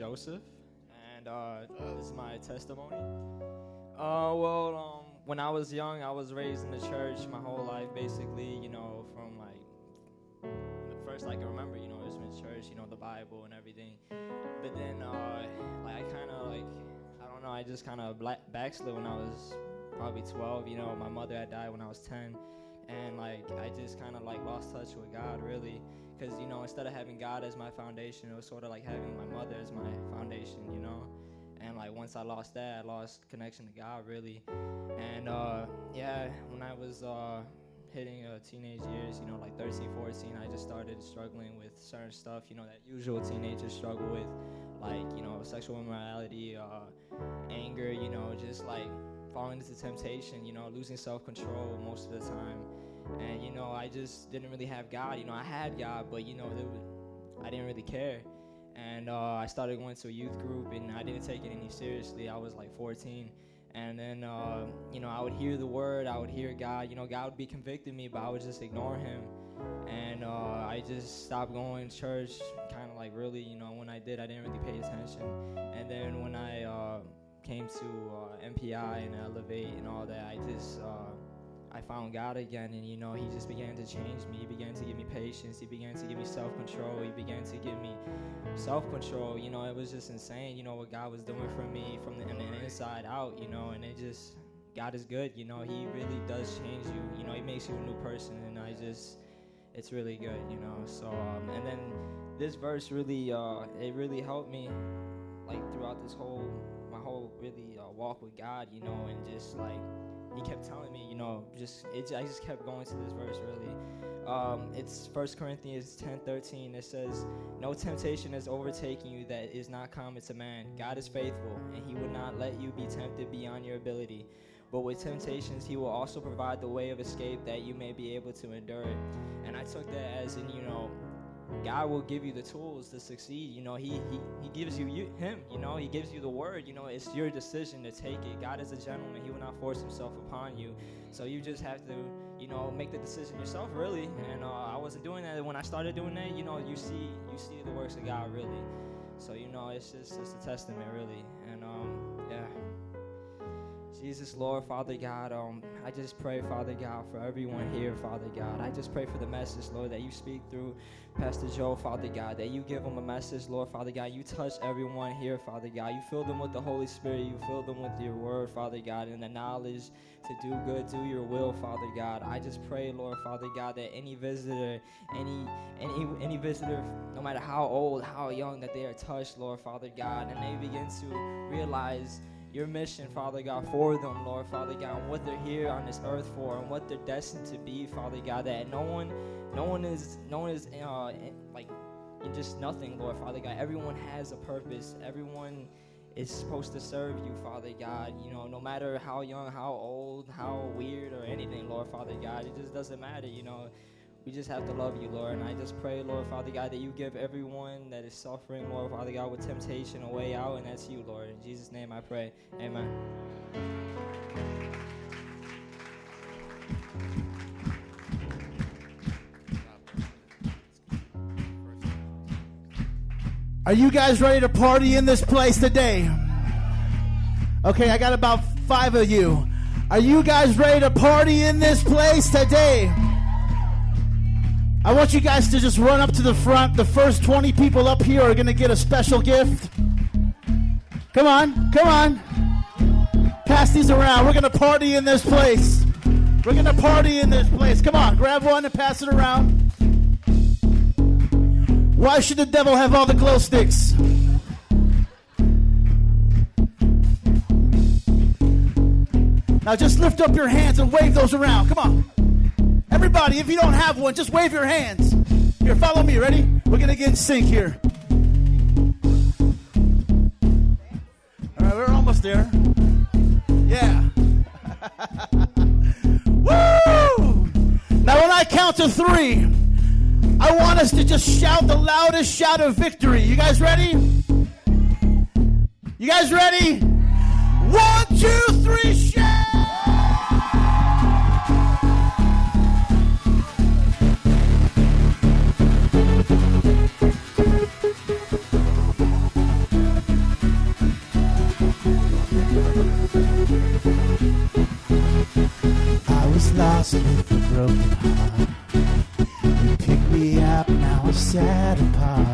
Joseph, and uh, this is my testimony. Uh, well, um, when I was young, I was raised in the church my whole life, basically. You know, from like the first I can remember, you know, it was in church, you know, the Bible and everything. But then, uh, like, I kind of like, I don't know, I just kind of backslid when I was probably 12. You know, my mother had died when I was 10, and like, I just kind of like lost touch with God, really because you know instead of having God as my foundation, it was sort of like having my mother as my foundation, you know. And like once I lost that, I lost connection to God really. And uh, yeah, when I was uh, hitting uh, teenage years, you know, like 13, 14, I just started struggling with certain stuff, you know, that usual teenagers struggle with, like you know, sexual immorality, uh, anger, you know, just like falling into temptation, you know, losing self-control most of the time and you know I just didn't really have God. You know I had God, but you know I didn't really care. And uh, I started going to a youth group, and I didn't take it any seriously. I was like 14, and then uh, you know I would hear the word, I would hear God. You know God would be convicting me, but I would just ignore Him. And uh, I just stopped going to church, kind of like really, you know, when I did, I didn't really pay attention. And then when I uh, came to uh, MPI and Elevate and all that, I just uh, I found God again, and you know, He just began to change me. He began to give me patience. He began to give me self control. He began to give me self control. You know, it was just insane, you know, what God was doing for me from the, the inside out, you know, and it just, God is good, you know, He really does change you. You know, He makes you a new person, and I just, it's really good, you know. So, um, and then this verse really, uh, it really helped me, like, throughout this whole, my whole really uh, walk with God, you know, and just like, he kept telling me, you know, just it, I just kept going to this verse really. Um, it's First Corinthians 10 13. It says, No temptation has overtaken you that is not common to man. God is faithful, and he will not let you be tempted beyond your ability. But with temptations, he will also provide the way of escape that you may be able to endure it. And I took that as in, you know, God will give you the tools to succeed. You know, He He, he gives you, you Him. You know, He gives you the word. You know, it's your decision to take it. God is a gentleman; He will not force Himself upon you. So you just have to, you know, make the decision yourself, really. And uh, I wasn't doing that. When I started doing that, you know, you see you see the works of God, really. So you know, it's just it's a testament, really. And um. Jesus, Lord, Father God, um, I just pray, Father God, for everyone here, Father God. I just pray for the message, Lord, that you speak through Pastor Joe, Father God, that you give them a message, Lord, Father God. You touch everyone here, Father God. You fill them with the Holy Spirit. You fill them with your word, Father God, and the knowledge to do good, do your will, Father God. I just pray, Lord, Father God, that any visitor, any any any visitor, no matter how old, how young, that they are touched, Lord, Father God, and they begin to realize your mission, Father God, for them, Lord, Father God, and what they're here on this earth for, and what they're destined to be, Father God. That no one, no one is, no one is uh, like just nothing, Lord, Father God. Everyone has a purpose. Everyone is supposed to serve you, Father God. You know, no matter how young, how old, how weird, or anything, Lord, Father God. It just doesn't matter. You know, we just have to love you, Lord. And I just pray, Lord, Father God, that you give everyone that is suffering, Lord, Father God, with temptation a way out, and that's you, Lord. In Jesus' name I pray. Amen. Are you guys ready to party in this place today? Okay, I got about five of you. Are you guys ready to party in this place today? I want you guys to just run up to the front. The first 20 people up here are going to get a special gift. Come on, come on. Pass these around. We're going to party in this place. We're going to party in this place. Come on, grab one and pass it around. Why should the devil have all the glow sticks? Now just lift up your hands and wave those around. Come on. Everybody, if you don't have one, just wave your hands. Here, follow me. Ready? We're going to get in sync here. All right, we're almost there. Yeah. Woo! Now, when I count to three, I want us to just shout the loudest shout of victory. You guys ready? You guys ready? One, two, three, set apart.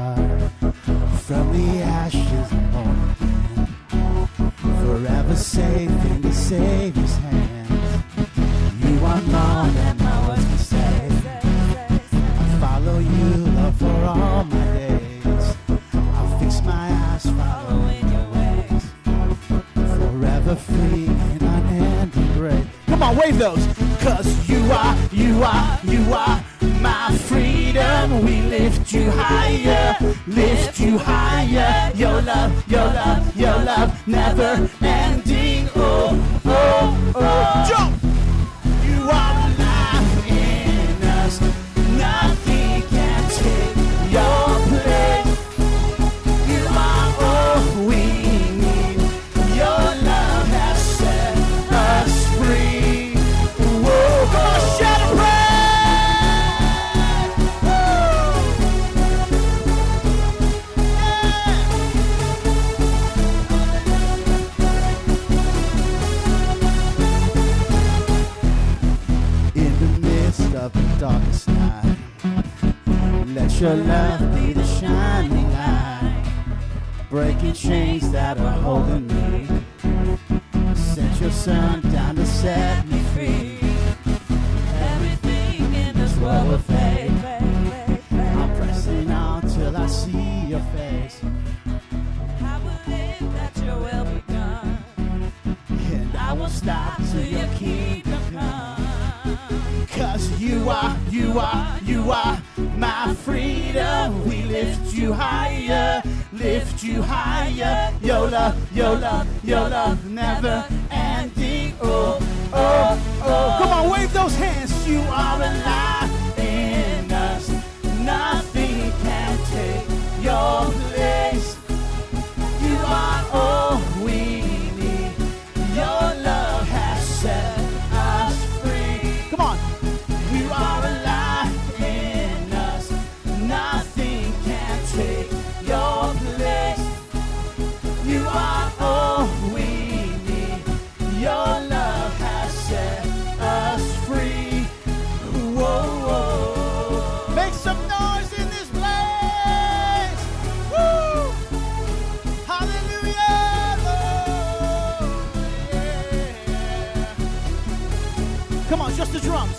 drums.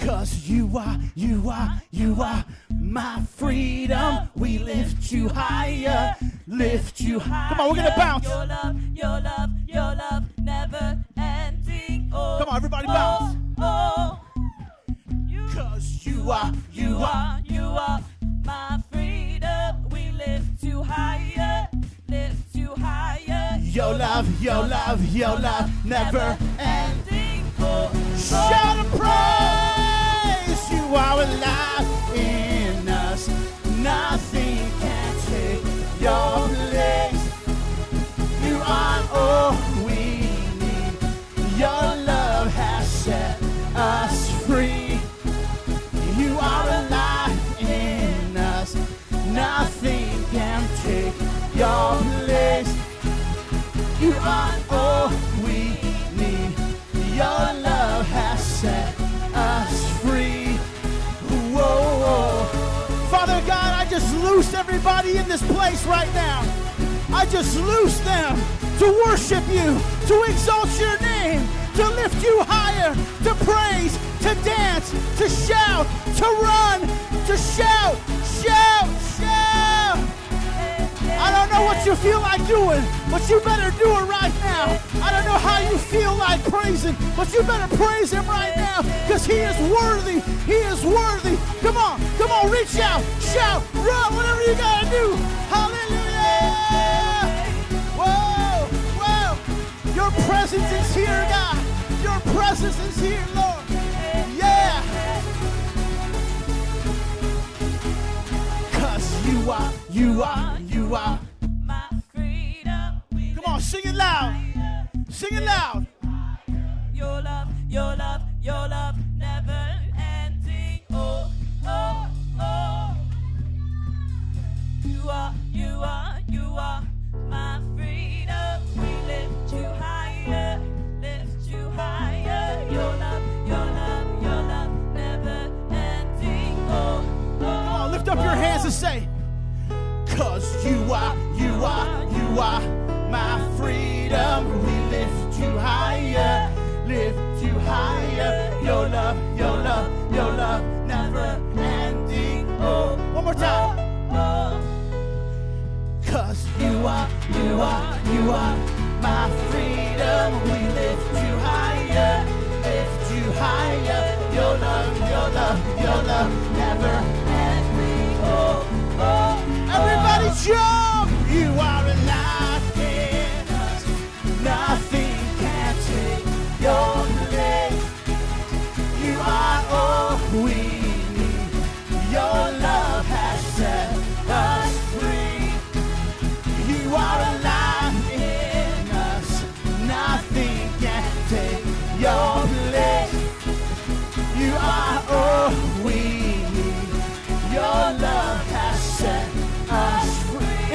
Cause you are, you are, you are my freedom. We lift you higher, lift you higher. Come on, we're gonna bounce.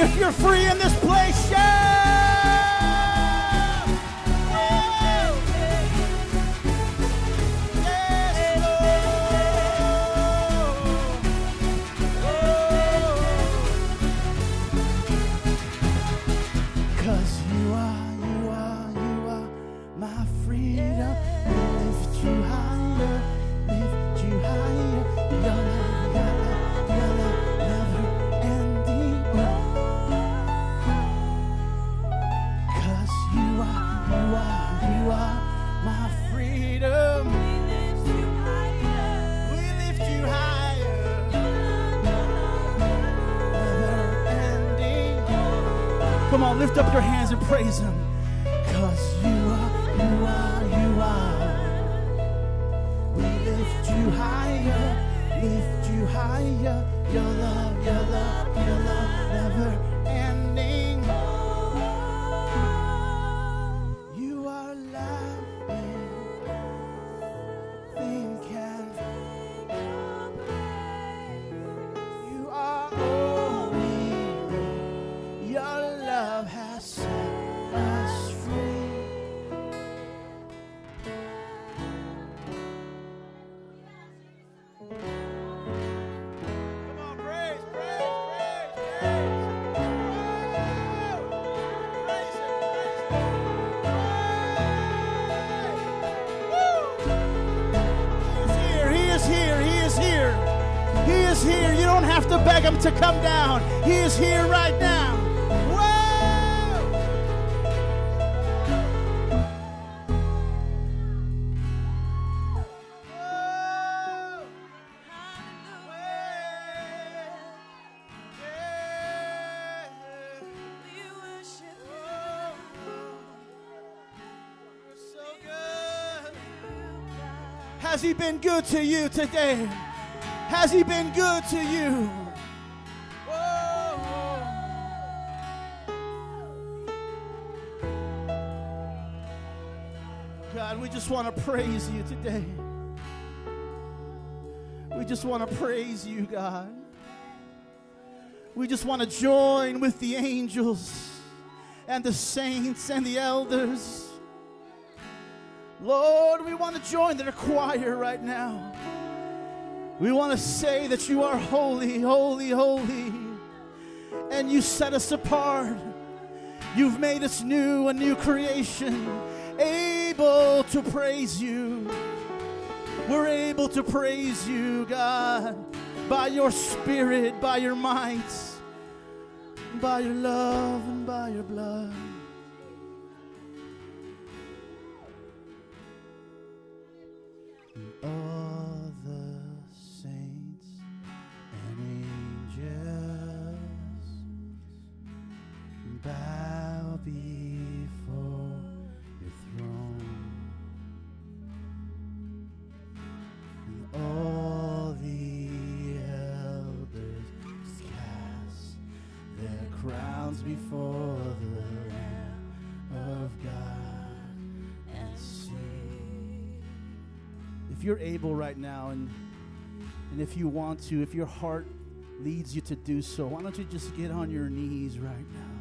If you're free in this place, lift up your hands and praise Him. Cause you are, you are, you are. We lift you higher, lift you higher. He been good to you today? Has he been good to you? God, we just want to praise you today. We just want to praise you, God. We just want to join with the angels and the saints and the elders. Lord, we want to join their choir right now. We want to say that you are holy, holy, holy, and you set us apart. You've made us new, a new creation, able to praise you. We're able to praise you, God, by your spirit, by your might, by your love, and by your blood. All the saints and angels bow before your throne. And all the elders cast their crowns before the Lamb of God you're able right now and and if you want to, if your heart leads you to do so, why don't you just get on your knees right now?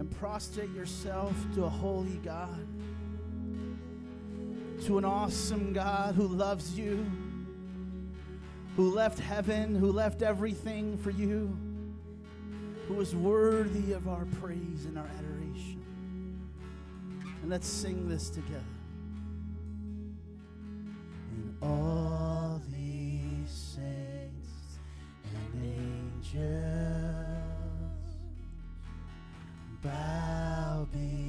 And prostrate yourself to a holy God, to an awesome God who loves you, who left heaven, who left everything for you, who is worthy of our praise and our adoration. And let's sing this together. And all these saints and angels bow before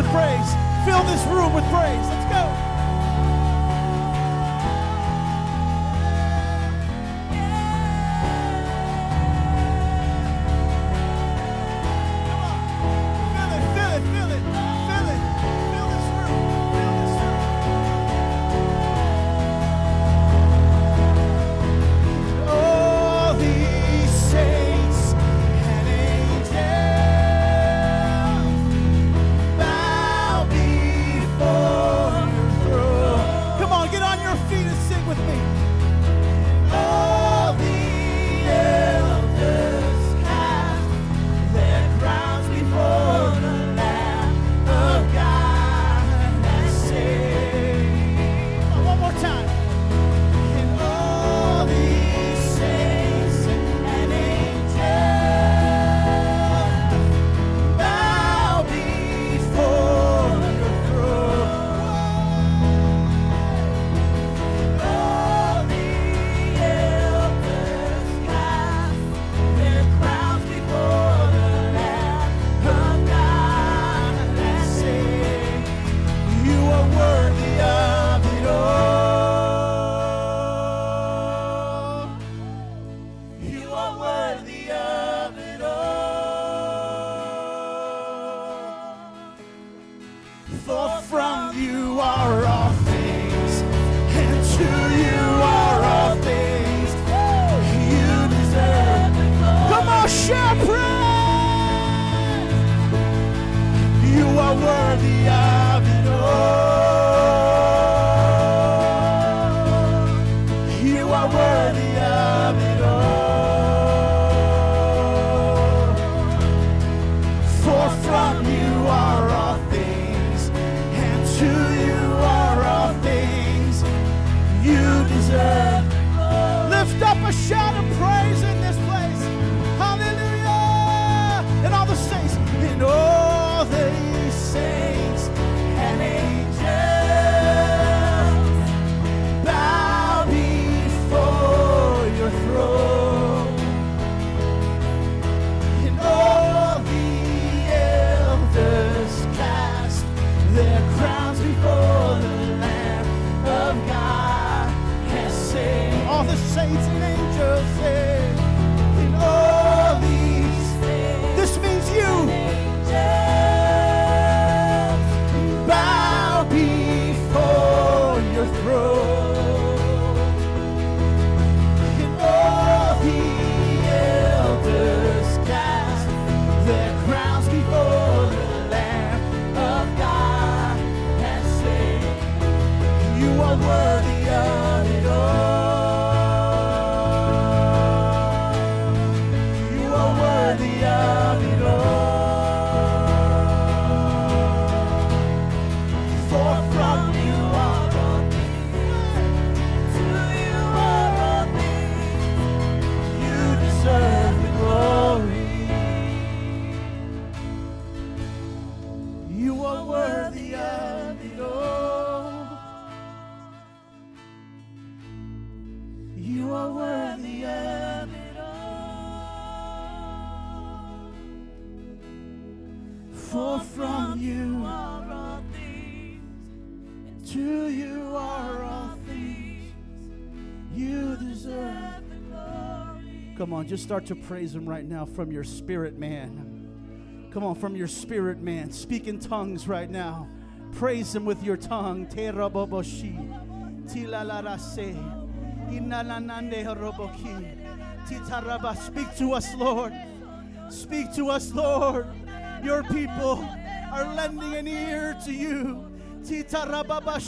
with praise. Fill this room with on, just start to praise Him right now from your spirit, man. Come on, from your spirit, man. Speak in tongues right now. Praise Him with your tongue. Te raboboshi. Ti la la. Ina la na ne roboki. Ti ta raba. Speak to us, Lord. Speak to us, Lord. Your people are lending an ear to you. Ti ta raba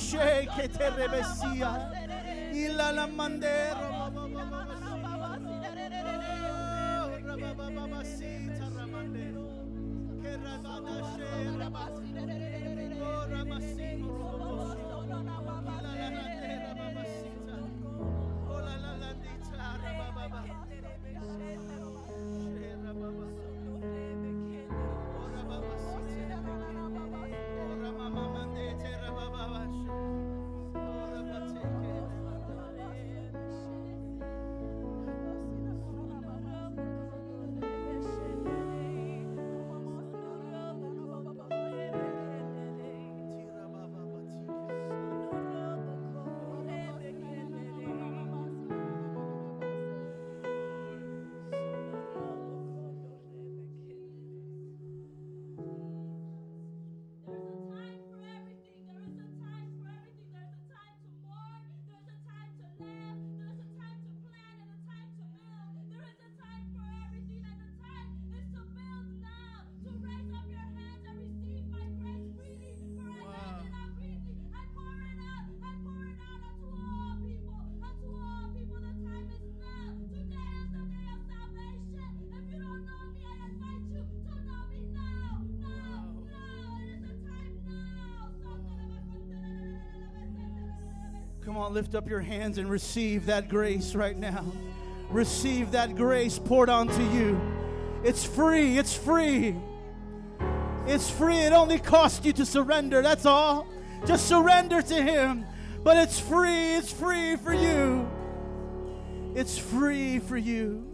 Come on, lift up your hands and receive that grace right now. Receive that grace poured onto you. It's free. It's free. It's free. It only costs you to surrender. That's all. Just surrender to Him. But it's free. It's free for you. It's free for you.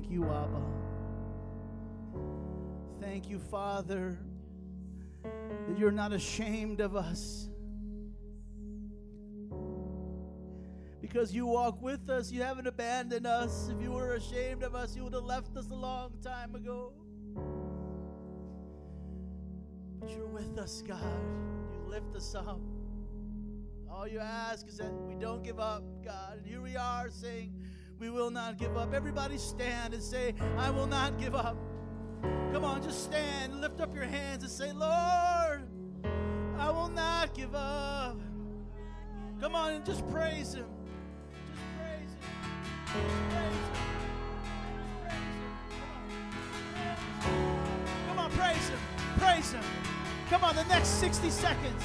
Thank you, Abba. Thank you, Father, that you're not ashamed of us. Because you walk with us, you haven't abandoned us. If you were ashamed of us, you would have left us a long time ago. But you're with us, God. You lift us up. All you ask is that we don't give up, God. And here we are saying, we will not give up. Everybody stand and say, I will not give up. Come on, just stand, lift up your hands and say, Lord, I will not give up. Come on and just praise Him. Just praise Him. Praise Him. Praise Him. Come on, praise Him. Praise Him. Come on, the next 60 seconds.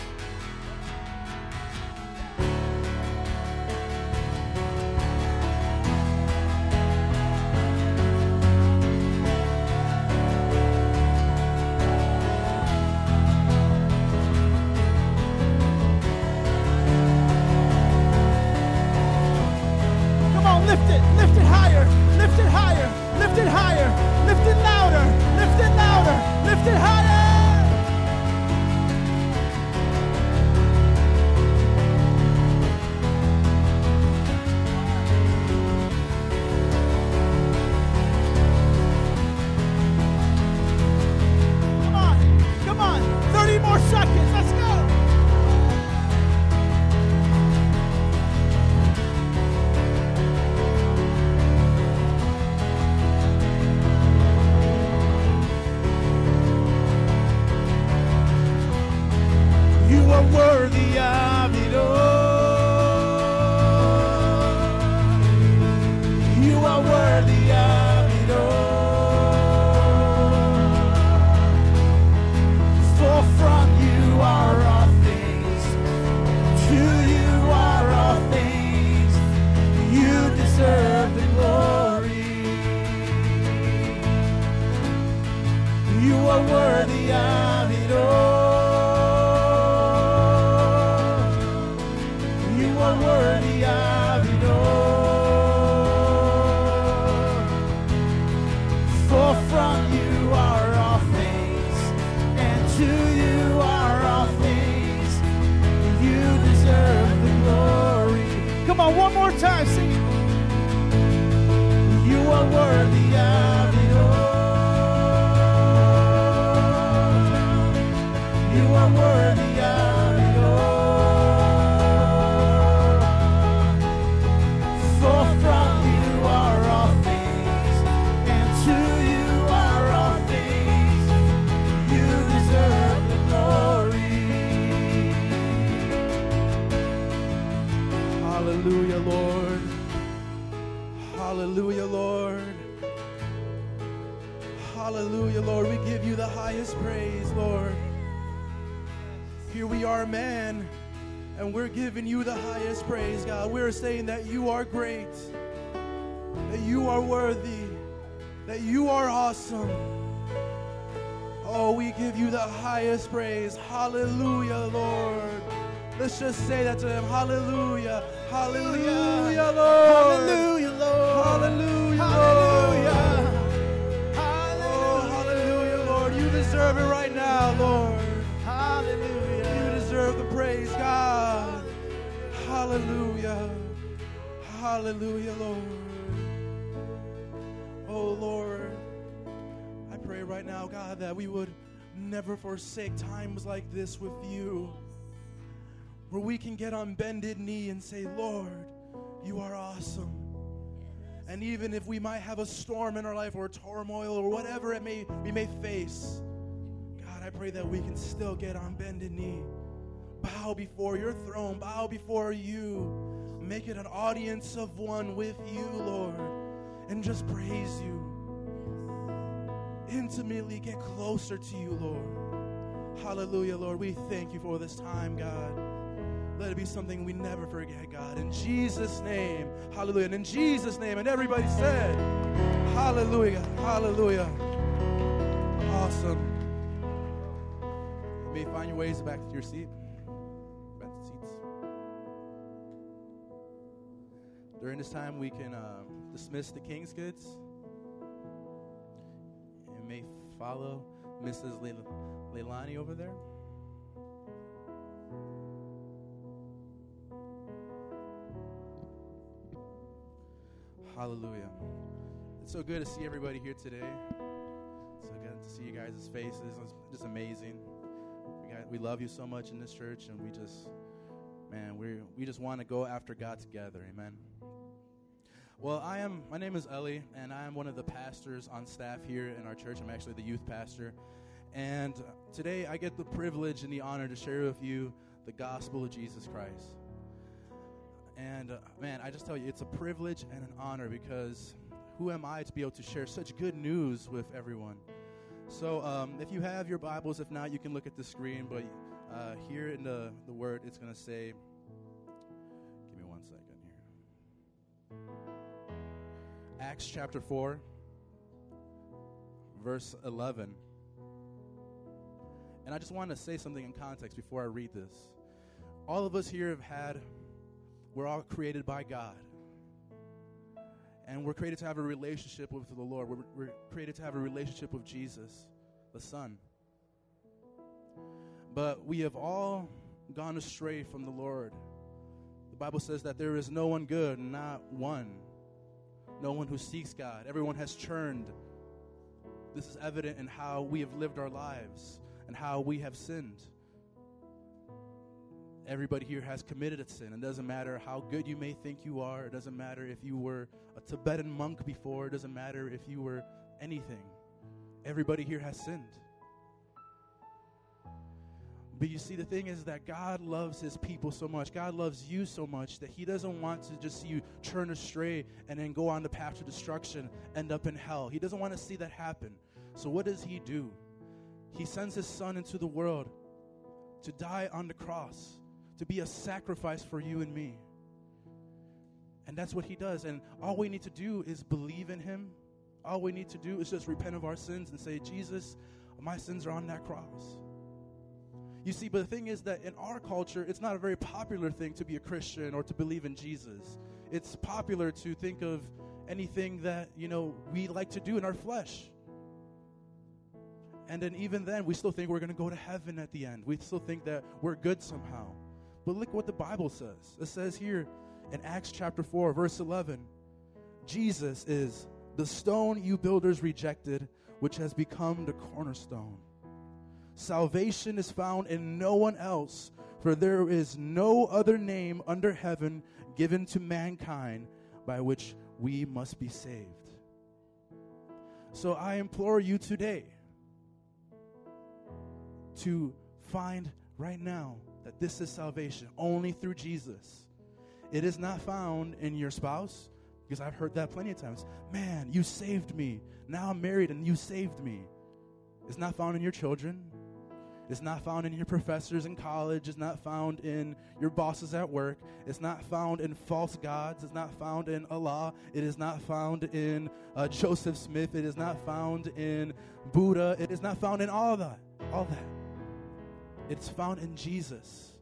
Saying that you are great, that you are worthy, that you are awesome. Oh, we give you the highest praise. Hallelujah, Lord. Let's just say that to him. Hallelujah. Hallelujah, God, that we would never forsake times like this with you, where we can get on bended knee and say, Lord, you are awesome. And even if we might have a storm in our life or turmoil or whatever it may we may face, God, I pray that we can still get on bended knee, bow before your throne, bow before you, make it an audience of one with you, Lord, and just praise you intimately get closer to you, Lord. Hallelujah, Lord. We thank you for this time, God. Let it be something we never forget, God. In Jesus' name, hallelujah. And in Jesus' name, and everybody said, hallelujah, hallelujah. Awesome. You may find your ways back to your seat. Back to seats. During this time, we can um, dismiss the King's and may follow Mrs. Le- Leilani over there. Hallelujah. It's so good to see everybody here today. It's So good to see you guys' faces. It's just amazing. we love you so much in this church, and we just, man, we we just want to go after God together. Amen. Well, I am. My name is Ellie, and I am one of the pastors on staff here in our church. I'm actually the youth pastor, and today I get the privilege and the honor to share with you the gospel of Jesus Christ. And uh, man, I just tell you, it's a privilege and an honor because who am I to be able to share such good news with everyone? So, um, if you have your Bibles, if not, you can look at the screen. But uh, here in the, the word, it's going to say, Acts chapter 4, verse 11. And I just want to say something in context before I read this. All of us here have had, we're all created by God. And we're created to have a relationship with the Lord. We're, we're created to have a relationship with Jesus, the Son. But we have all gone astray from the Lord. The Bible says that there is no one good, not one. No one who seeks God. Everyone has churned. This is evident in how we have lived our lives and how we have sinned. Everybody here has committed a sin. It doesn't matter how good you may think you are. It doesn't matter if you were a Tibetan monk before. It doesn't matter if you were anything. Everybody here has sinned. But you see, the thing is that God loves his people so much. God loves you so much that he doesn't want to just see you turn astray and then go on the path to destruction, end up in hell. He doesn't want to see that happen. So, what does he do? He sends his son into the world to die on the cross to be a sacrifice for you and me. And that's what he does. And all we need to do is believe in him. All we need to do is just repent of our sins and say, Jesus, my sins are on that cross. You see, but the thing is that in our culture, it's not a very popular thing to be a Christian or to believe in Jesus. It's popular to think of anything that, you know, we like to do in our flesh. And then even then, we still think we're going to go to heaven at the end. We still think that we're good somehow. But look what the Bible says. It says here in Acts chapter 4, verse 11 Jesus is the stone you builders rejected, which has become the cornerstone. Salvation is found in no one else, for there is no other name under heaven given to mankind by which we must be saved. So I implore you today to find right now that this is salvation only through Jesus. It is not found in your spouse, because I've heard that plenty of times. Man, you saved me. Now I'm married and you saved me. It's not found in your children. It's not found in your professors in college. It's not found in your bosses at work. It's not found in false gods. It's not found in Allah. It is not found in uh, Joseph Smith. It is not found in Buddha. It is not found in all that. All that. It's found in Jesus.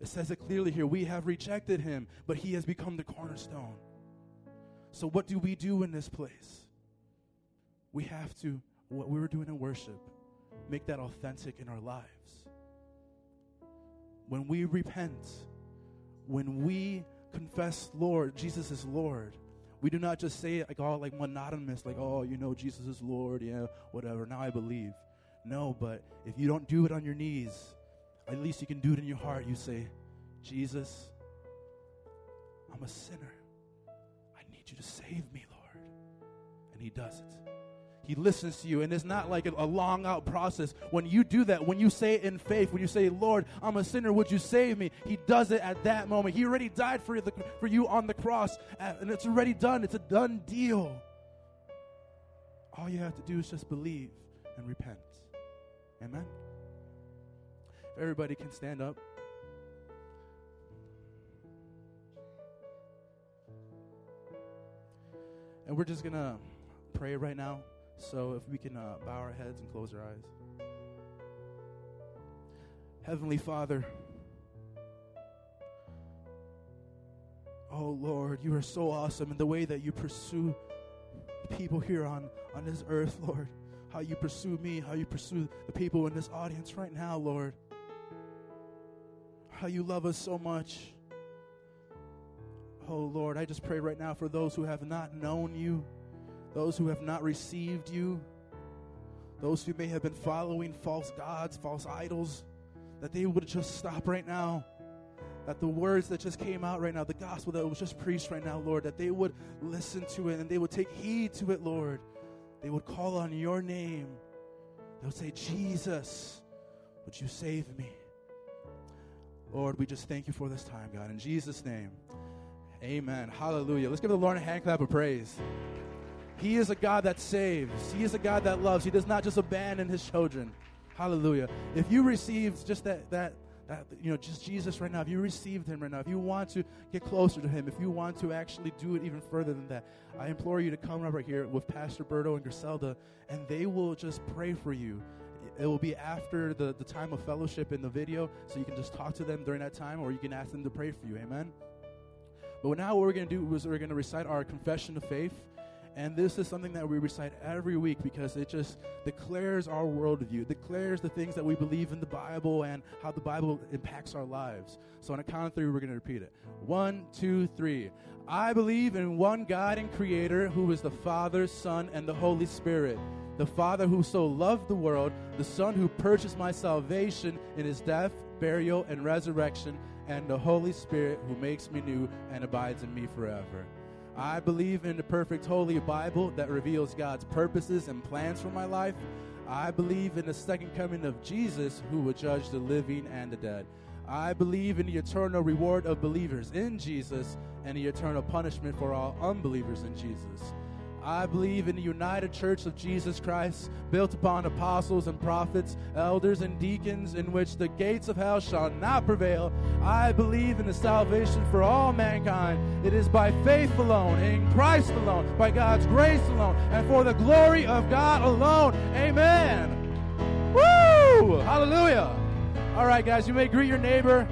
It says it clearly here. We have rejected him, but he has become the cornerstone. So, what do we do in this place? We have to, what we were doing in worship, make that authentic in our lives. When we repent, when we confess, Lord, Jesus is Lord, we do not just say it like all like monotonous, like, oh, you know, Jesus is Lord, yeah, whatever. Now I believe. No, but if you don't do it on your knees, at least you can do it in your heart. You say, Jesus, I'm a sinner. I need you to save me, Lord. And He does it. He listens to you, and it's not like a, a, long out process. When you do that, when you say it in faith, when you say, Lord, I'm a sinner, would you save me? He does it at that moment. He already died for you, for you on the cross, and it's already done. It's a done deal. All you have to do is just believe and repent. Amen. If everybody can stand up. And we're just going to pray right now. So if we can uh, bow our heads and close our eyes. Heavenly Father, oh Lord, you are so awesome in the way that you pursue people here on, on this earth, Lord how you pursue me, how you pursue the people in this audience right now, Lord. How you love us so much. Oh, Lord, I just pray right now for those who have not known you, those who have not received you, those who may have been following false gods, false idols, that they would just stop right now. That the words that just came out right now, the gospel that was just preached right now, Lord, that they would listen to it and they would take heed to it, Lord. They would call on your name. They would say, Jesus, would you save me? Lord, we just thank you for this time, God. In Jesus' name, amen. Hallelujah. Let's give the Lord a hand clap of praise. He is a God that saves, He is a God that loves. He does not just abandon His children. Hallelujah. If you received just that, that, that, you know, just Jesus right now, if you received Him right now, if you want to get closer to Him, if you want to actually do it even further than that, I implore you to come up right here with Pastor Berto and Griselda, and they will just pray for you it will be after the, the time of fellowship in the video, so you can just talk to them during that time, or you can ask them to pray for you. Amen. But now, what we're going to do is we're going to recite our confession of faith. And this is something that we recite every week because it just declares our worldview, declares the things that we believe in the Bible and how the Bible impacts our lives. So, on a count of three, we're going to repeat it. One, two, three. I believe in one God and Creator who is the Father, Son, and the Holy Spirit the Father who so loved the world, the Son who purchased my salvation in his death, burial, and resurrection, and the Holy Spirit who makes me new and abides in me forever. I believe in the perfect Holy Bible that reveals God's purposes and plans for my life. I believe in the second coming of Jesus who will judge the living and the dead. I believe in the eternal reward of believers in Jesus and the eternal punishment for all unbelievers in Jesus. I believe in the united church of Jesus Christ, built upon apostles and prophets, elders and deacons, in which the gates of hell shall not prevail. I believe in the salvation for all mankind. It is by faith alone, in Christ alone, by God's grace alone, and for the glory of God alone. Amen. Woo! Hallelujah. All right, guys, you may greet your neighbor.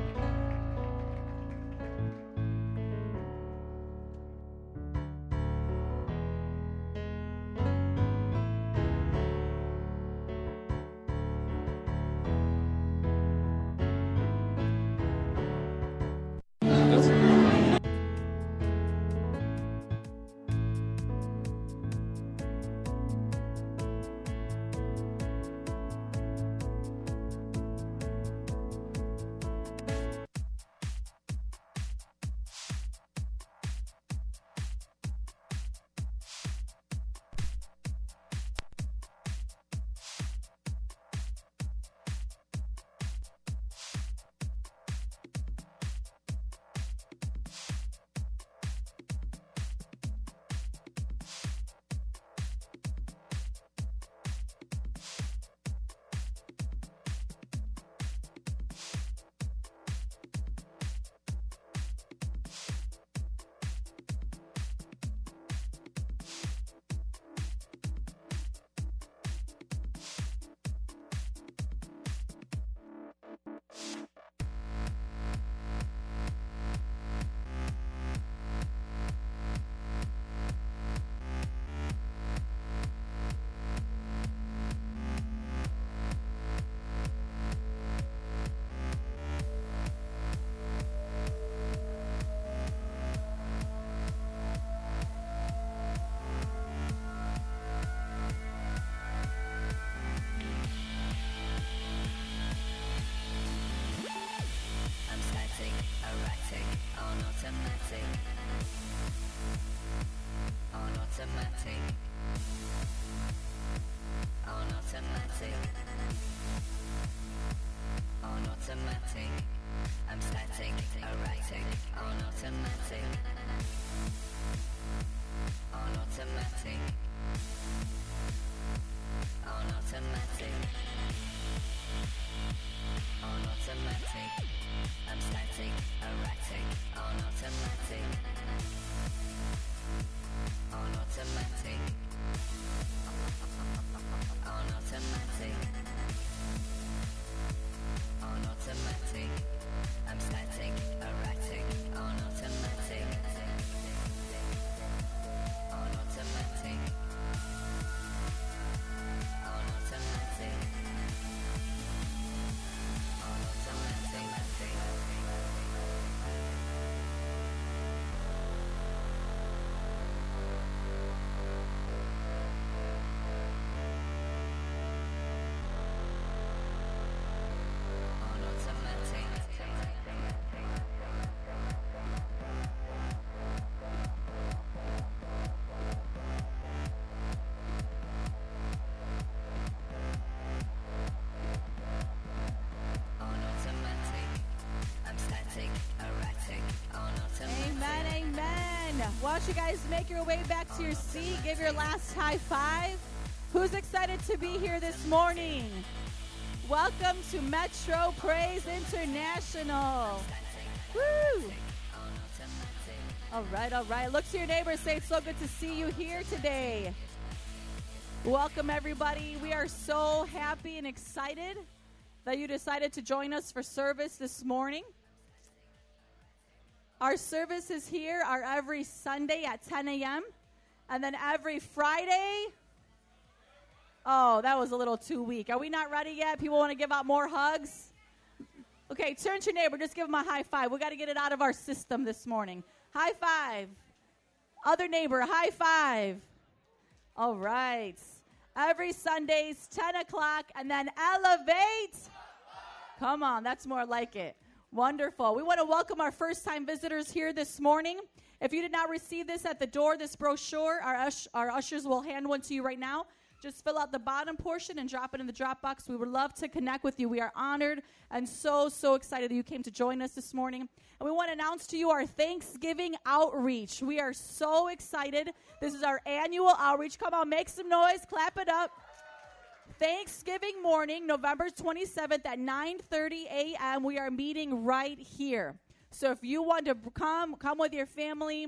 You guys make your way back to your seat? Give your last high five. Who's excited to be here this morning? Welcome to Metro Praise International. Woo! All right, all right. Look to your neighbor. Say it's so good to see you here today. Welcome, everybody. We are so happy and excited that you decided to join us for service this morning. Our services here are every Sunday at 10 a.m. and then every Friday. Oh, that was a little too weak. Are we not ready yet? People want to give out more hugs? Okay, turn to your neighbor. Just give them a high five. We got to get it out of our system this morning. High five. Other neighbor, high five. All right. Every Sundays, 10 o'clock, and then elevate. Come on, that's more like it. Wonderful. We want to welcome our first time visitors here this morning. If you did not receive this at the door, this brochure, our, ush- our ushers will hand one to you right now. Just fill out the bottom portion and drop it in the drop box. We would love to connect with you. We are honored and so, so excited that you came to join us this morning. And we want to announce to you our Thanksgiving outreach. We are so excited. This is our annual outreach. Come on, make some noise, clap it up. Thanksgiving morning, November 27th at 9:30 a.m. We are meeting right here. So if you want to come, come with your family,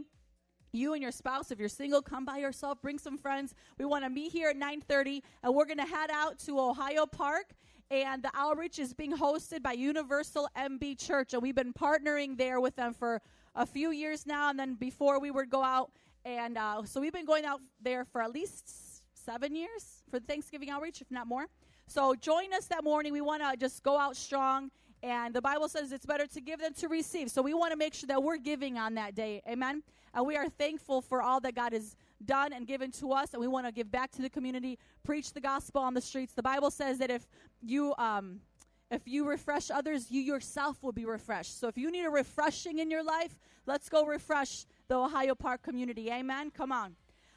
you and your spouse. If you're single, come by yourself. Bring some friends. We want to meet here at 9:30, and we're going to head out to Ohio Park. And the outreach is being hosted by Universal MB Church, and we've been partnering there with them for a few years now. And then before we would go out, and uh, so we've been going out there for at least seven years for the Thanksgiving outreach, if not more. So join us that morning. We want to just go out strong. And the Bible says it's better to give than to receive. So we want to make sure that we're giving on that day. Amen. And we are thankful for all that God has done and given to us. And we want to give back to the community, preach the gospel on the streets. The Bible says that if you, um, if you refresh others, you yourself will be refreshed. So if you need a refreshing in your life, let's go refresh the Ohio Park community. Amen. Come on.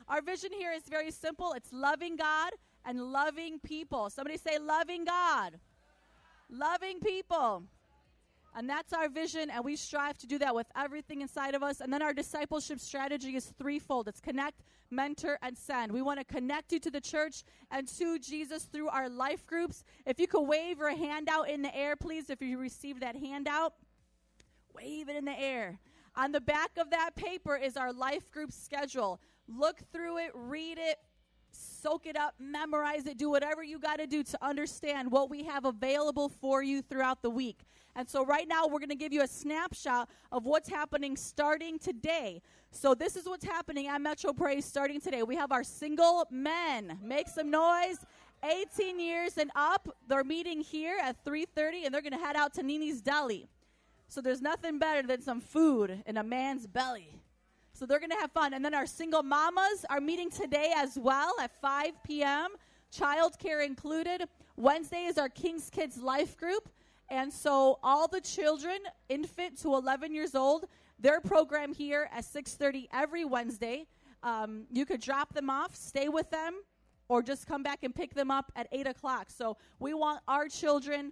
Our vision here is very simple it's loving God and loving people. Somebody say, loving God, loving people. And that's our vision, and we strive to do that with everything inside of us. And then our discipleship strategy is threefold it's connect, mentor, and send. We want to connect you to the church and to Jesus through our life groups. If you could wave your hand out in the air, please, if you received that handout, wave it in the air. On the back of that paper is our life group schedule. Look through it, read it, soak it up, memorize it, do whatever you got to do to understand what we have available for you throughout the week. And so, right now, we're going to give you a snapshot of what's happening starting today. So, this is what's happening at Metro Praise starting today. We have our single men. Make some noise. 18 years and up. They're meeting here at 3:30, and they're going to head out to Nini's Deli. So, there's nothing better than some food in a man's belly. So they're going to have fun. And then our single mamas are meeting today as well at 5 p.m., childcare included. Wednesday is our King's Kids Life Group. And so all the children, infant to 11 years old, their program here at 6.30 every Wednesday. Um, you could drop them off, stay with them, or just come back and pick them up at 8 o'clock. So we want our children,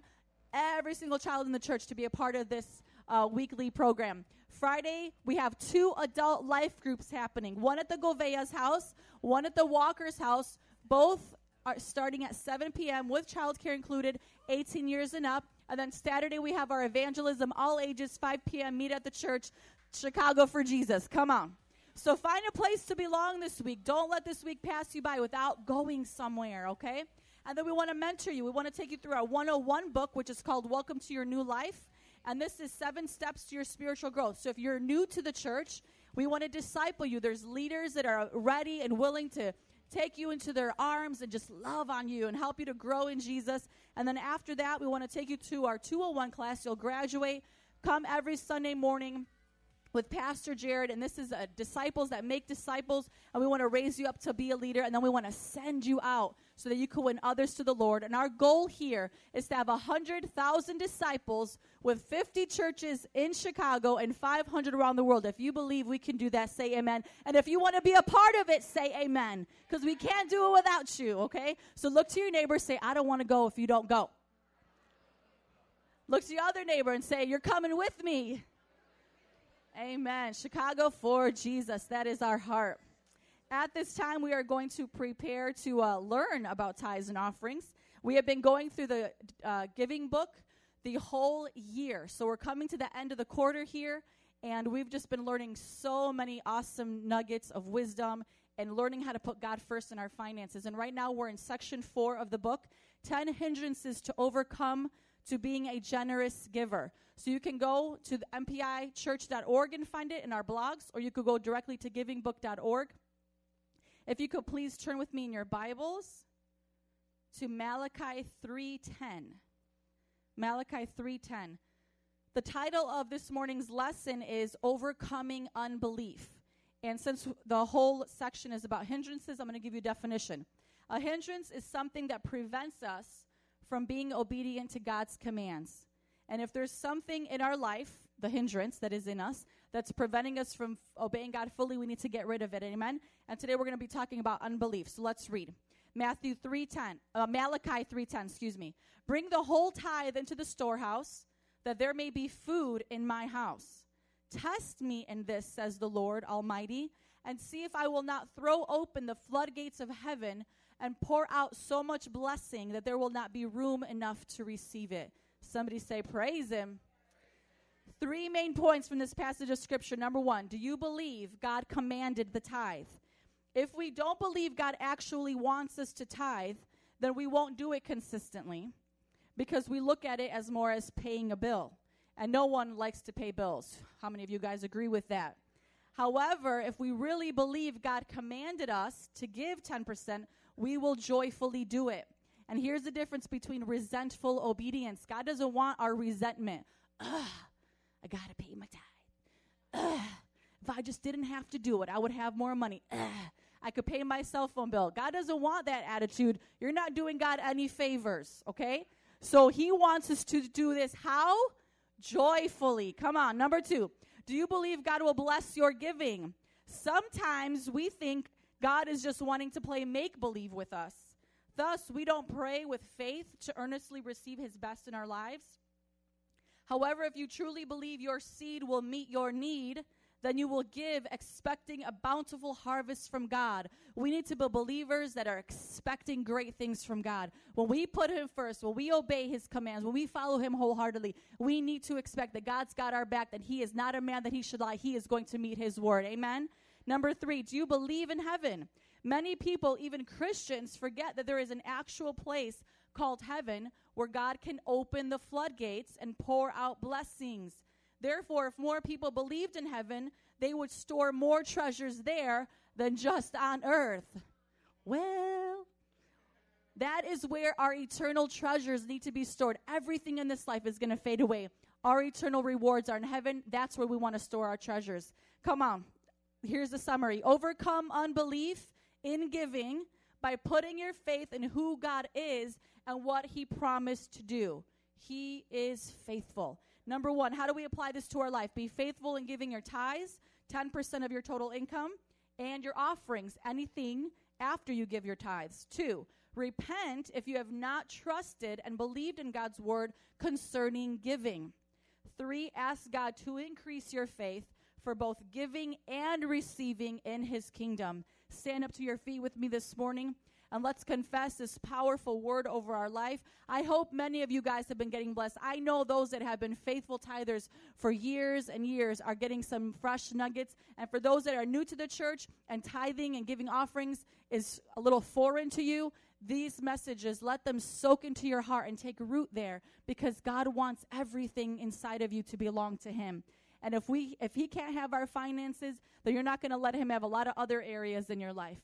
every single child in the church, to be a part of this uh, weekly program. Friday, we have two adult life groups happening one at the Govea's house, one at the Walker's house. Both are starting at 7 p.m. with childcare included, 18 years and up. And then Saturday, we have our evangelism, all ages, 5 p.m. Meet at the church, Chicago for Jesus. Come on. So find a place to belong this week. Don't let this week pass you by without going somewhere, okay? And then we want to mentor you. We want to take you through our 101 book, which is called Welcome to Your New Life. And this is seven steps to your spiritual growth. So if you're new to the church, we want to disciple you. There's leaders that are ready and willing to take you into their arms and just love on you and help you to grow in Jesus. And then after that, we want to take you to our 201 class. You'll graduate. Come every Sunday morning with Pastor Jared, and this is uh, disciples that make disciples, and we want to raise you up to be a leader, and then we want to send you out so that you can win others to the Lord. And our goal here is to have 100,000 disciples with 50 churches in Chicago and 500 around the world. If you believe we can do that, say amen. And if you want to be a part of it, say amen, because we can't do it without you, okay? So look to your neighbor, say, I don't want to go if you don't go. Look to your other neighbor and say, You're coming with me. Amen. Chicago for Jesus. That is our heart. At this time, we are going to prepare to uh, learn about tithes and offerings. We have been going through the uh, giving book the whole year. So we're coming to the end of the quarter here, and we've just been learning so many awesome nuggets of wisdom and learning how to put God first in our finances. And right now, we're in section four of the book 10 hindrances to overcome to being a generous giver. So you can go to the mpichurch.org and find it in our blogs, or you could go directly to givingbook.org. If you could please turn with me in your Bibles to Malachi 3:10. Malachi 3:10. The title of this morning's lesson is Overcoming Unbelief. And since the whole section is about hindrances, I'm going to give you a definition. A hindrance is something that prevents us from being obedient to God's commands. And if there's something in our life, the hindrance that is in us, that's preventing us from f- obeying God fully, we need to get rid of it. Amen. And today we're going to be talking about unbelief. So let's read. Matthew 3:10, uh, Malachi 3:10, excuse me. Bring the whole tithe into the storehouse, that there may be food in my house. Test me in this, says the Lord Almighty, and see if I will not throw open the floodgates of heaven and pour out so much blessing that there will not be room enough to receive it. Somebody say, Praise Him. Three main points from this passage of Scripture. Number one, do you believe God commanded the tithe? If we don't believe God actually wants us to tithe, then we won't do it consistently because we look at it as more as paying a bill. And no one likes to pay bills. How many of you guys agree with that? However, if we really believe God commanded us to give 10%, we will joyfully do it. And here's the difference between resentful obedience God doesn't want our resentment. Ugh, I got to pay my tithe. Ugh, if I just didn't have to do it, I would have more money. Ugh, I could pay my cell phone bill. God doesn't want that attitude. You're not doing God any favors, okay? So he wants us to do this how? Joyfully. Come on. Number two, do you believe God will bless your giving? Sometimes we think God is just wanting to play make believe with us. Thus, we don't pray with faith to earnestly receive his best in our lives. However, if you truly believe your seed will meet your need, then you will give expecting a bountiful harvest from God. We need to be believers that are expecting great things from God. When we put Him first, when we obey His commands, when we follow Him wholeheartedly, we need to expect that God's got our back, that He is not a man that He should lie. He is going to meet His word. Amen? Number three, do you believe in heaven? Many people, even Christians, forget that there is an actual place called heaven where God can open the floodgates and pour out blessings. Therefore, if more people believed in heaven, they would store more treasures there than just on earth. Well, that is where our eternal treasures need to be stored. Everything in this life is going to fade away. Our eternal rewards are in heaven. That's where we want to store our treasures. Come on. Here's the summary Overcome unbelief in giving by putting your faith in who God is and what He promised to do. He is faithful. Number one, how do we apply this to our life? Be faithful in giving your tithes, 10% of your total income, and your offerings, anything after you give your tithes. Two, repent if you have not trusted and believed in God's word concerning giving. Three, ask God to increase your faith for both giving and receiving in his kingdom. Stand up to your feet with me this morning and let's confess this powerful word over our life. I hope many of you guys have been getting blessed. I know those that have been faithful tithers for years and years are getting some fresh nuggets. And for those that are new to the church and tithing and giving offerings is a little foreign to you, these messages, let them soak into your heart and take root there because God wants everything inside of you to belong to Him. And if we if he can't have our finances, then you're not going to let him have a lot of other areas in your life.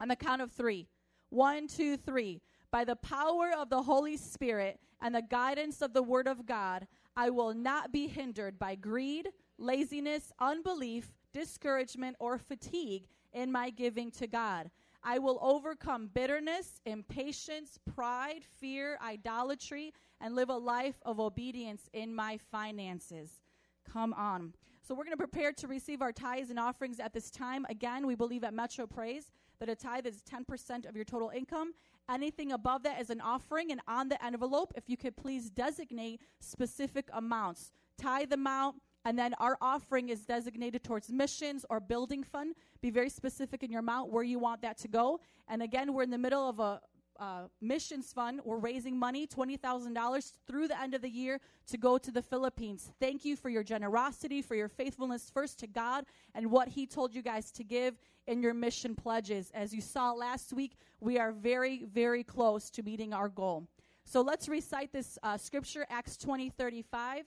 On the count of three. One, two, three. By the power of the Holy Spirit and the guidance of the Word of God, I will not be hindered by greed, laziness, unbelief, discouragement, or fatigue in my giving to God. I will overcome bitterness, impatience, pride, fear, idolatry, and live a life of obedience in my finances. Come on. So we're going to prepare to receive our tithes and offerings at this time. Again, we believe at Metro Praise that a tithe is 10% of your total income. Anything above that is an offering, and on the envelope, if you could please designate specific amounts. Tithe amount, And then our offering is designated towards missions or building fund. Be very specific in your amount where you want that to go. And again, we're in the middle of a uh, missions fund. We're raising money, $20,000 through the end of the year to go to the Philippines. Thank you for your generosity, for your faithfulness first to God and what He told you guys to give in your mission pledges. As you saw last week, we are very, very close to meeting our goal. So let's recite this uh, scripture, Acts 20 35.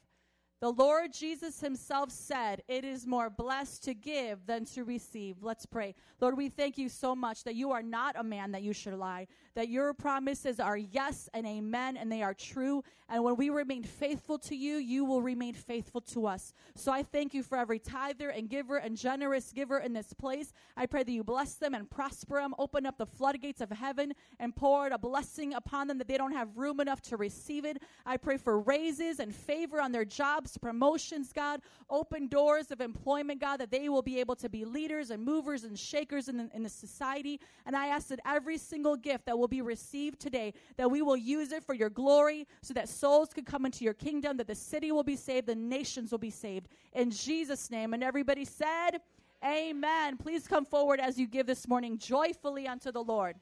The Lord Jesus himself said, It is more blessed to give than to receive. Let's pray. Lord, we thank you so much that you are not a man that you should lie, that your promises are yes and amen, and they are true. And when we remain faithful to you, you will remain faithful to us. So I thank you for every tither and giver and generous giver in this place. I pray that you bless them and prosper them, open up the floodgates of heaven, and pour out a blessing upon them that they don't have room enough to receive it. I pray for raises and favor on their jobs, promotions, God, open doors of employment, God, that they will be able to be leaders and movers and shakers in the, in the society. And I ask that every single gift that will be received today, that we will use it for your glory so that souls could come into your kingdom, that the city will be saved, the nations will be saved. In Jesus' name. And everybody said, Amen. Please come forward as you give this morning joyfully unto the Lord.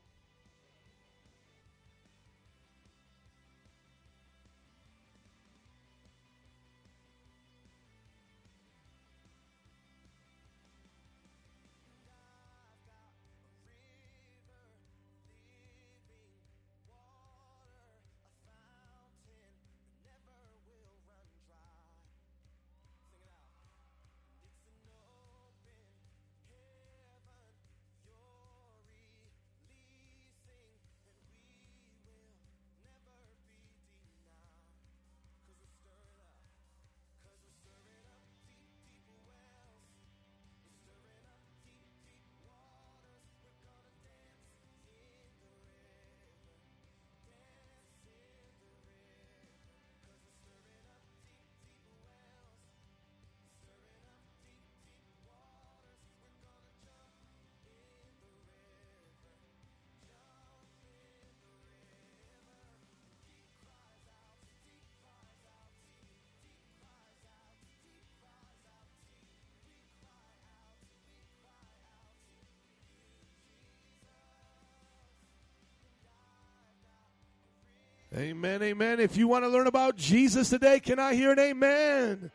Amen, amen. If you want to learn about Jesus today, can I hear an amen?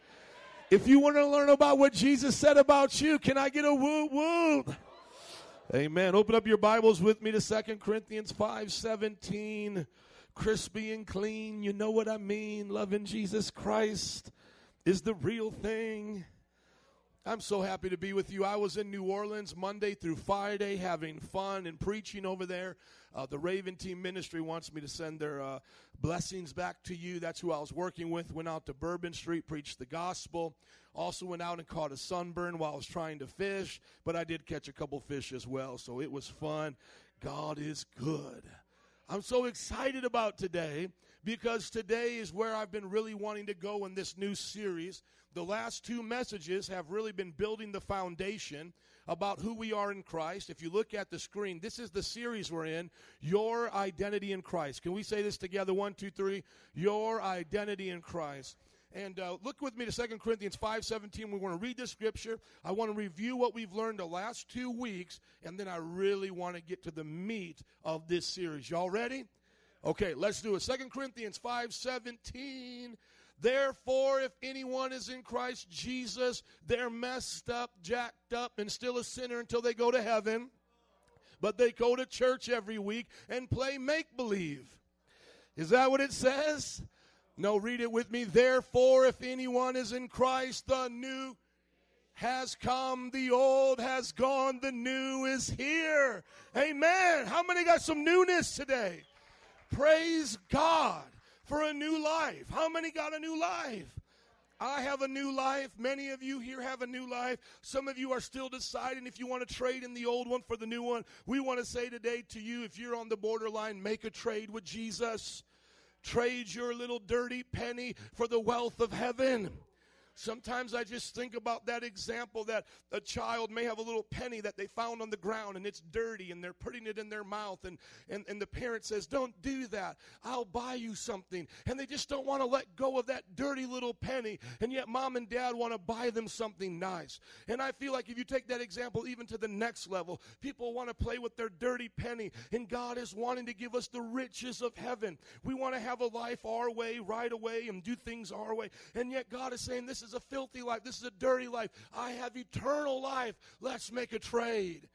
If you want to learn about what Jesus said about you, can I get a woo woo? Amen. Open up your Bibles with me to Second Corinthians 5 17. Crispy and clean, you know what I mean. Loving Jesus Christ is the real thing. I'm so happy to be with you. I was in New Orleans Monday through Friday having fun and preaching over there. Uh, the Raven Team Ministry wants me to send their uh, blessings back to you. That's who I was working with. Went out to Bourbon Street, preached the gospel. Also went out and caught a sunburn while I was trying to fish, but I did catch a couple fish as well, so it was fun. God is good. I'm so excited about today because today is where I've been really wanting to go in this new series. The last two messages have really been building the foundation about who we are in Christ. If you look at the screen, this is the series we're in Your Identity in Christ. Can we say this together? One, two, three. Your Identity in Christ. And uh, look with me to 2 Corinthians 5.17. We want to read this scripture. I want to review what we've learned the last two weeks, and then I really want to get to the meat of this series. Y'all ready? Okay, let's do it. 2 Corinthians 5.17. Therefore, if anyone is in Christ Jesus, they're messed up, jacked up, and still a sinner until they go to heaven. But they go to church every week and play make believe. Is that what it says? No, read it with me. Therefore, if anyone is in Christ, the new has come, the old has gone, the new is here. Amen. How many got some newness today? Praise God for a new life. How many got a new life? I have a new life. Many of you here have a new life. Some of you are still deciding if you want to trade in the old one for the new one. We want to say today to you if you're on the borderline, make a trade with Jesus. Trade your little dirty penny for the wealth of heaven. Sometimes I just think about that example that a child may have a little penny that they found on the ground and it's dirty and they're putting it in their mouth and, and, and the parent says, Don't do that. I'll buy you something. And they just don't want to let go of that dirty little penny. And yet mom and dad want to buy them something nice. And I feel like if you take that example even to the next level, people want to play with their dirty penny. And God is wanting to give us the riches of heaven. We want to have a life our way, right away, and do things our way. And yet God is saying, This is a filthy life. This is a dirty life. I have eternal life. Let's make a trade.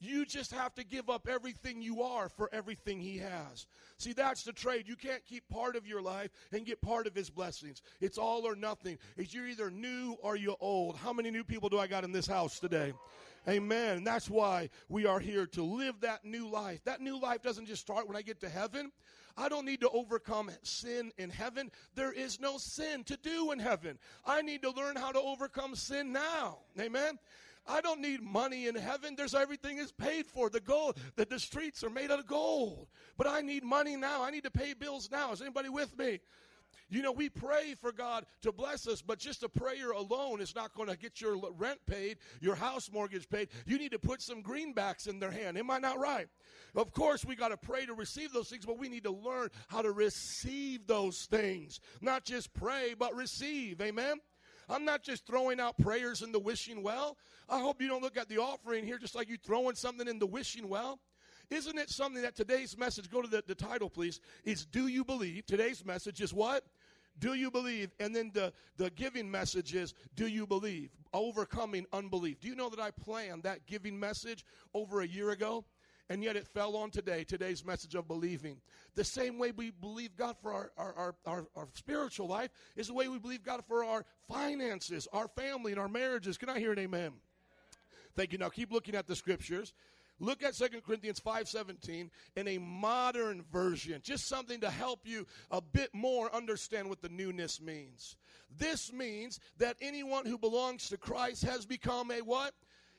You just have to give up everything you are for everything He has. See, that's the trade. You can't keep part of your life and get part of His blessings. It's all or nothing. It's you're either new or you're old. How many new people do I got in this house today? Amen. And that's why we are here to live that new life. That new life doesn't just start when I get to heaven. I don't need to overcome sin in heaven. There is no sin to do in heaven. I need to learn how to overcome sin now. Amen. I don't need money in heaven. There's everything is paid for. The gold, that the streets are made out of gold. But I need money now. I need to pay bills now. Is anybody with me? You know, we pray for God to bless us, but just a prayer alone is not going to get your rent paid, your house mortgage paid. You need to put some greenbacks in their hand. Am I not right? Of course, we got to pray to receive those things, but we need to learn how to receive those things. Not just pray, but receive. Amen? I'm not just throwing out prayers in the wishing well. I hope you don't look at the offering here just like you throwing something in the wishing well. Isn't it something that today's message, go to the, the title, please, is Do You Believe? Today's message is what? Do you believe? And then the, the giving message is Do you believe? Overcoming unbelief. Do you know that I planned that giving message over a year ago? And yet it fell on today, today's message of believing. The same way we believe God for our, our, our, our, our spiritual life is the way we believe God for our finances, our family, and our marriages. Can I hear an amen? Thank you. Now keep looking at the scriptures. Look at 2 Corinthians 5:17 in a modern version, just something to help you a bit more understand what the newness means. This means that anyone who belongs to Christ has become a what?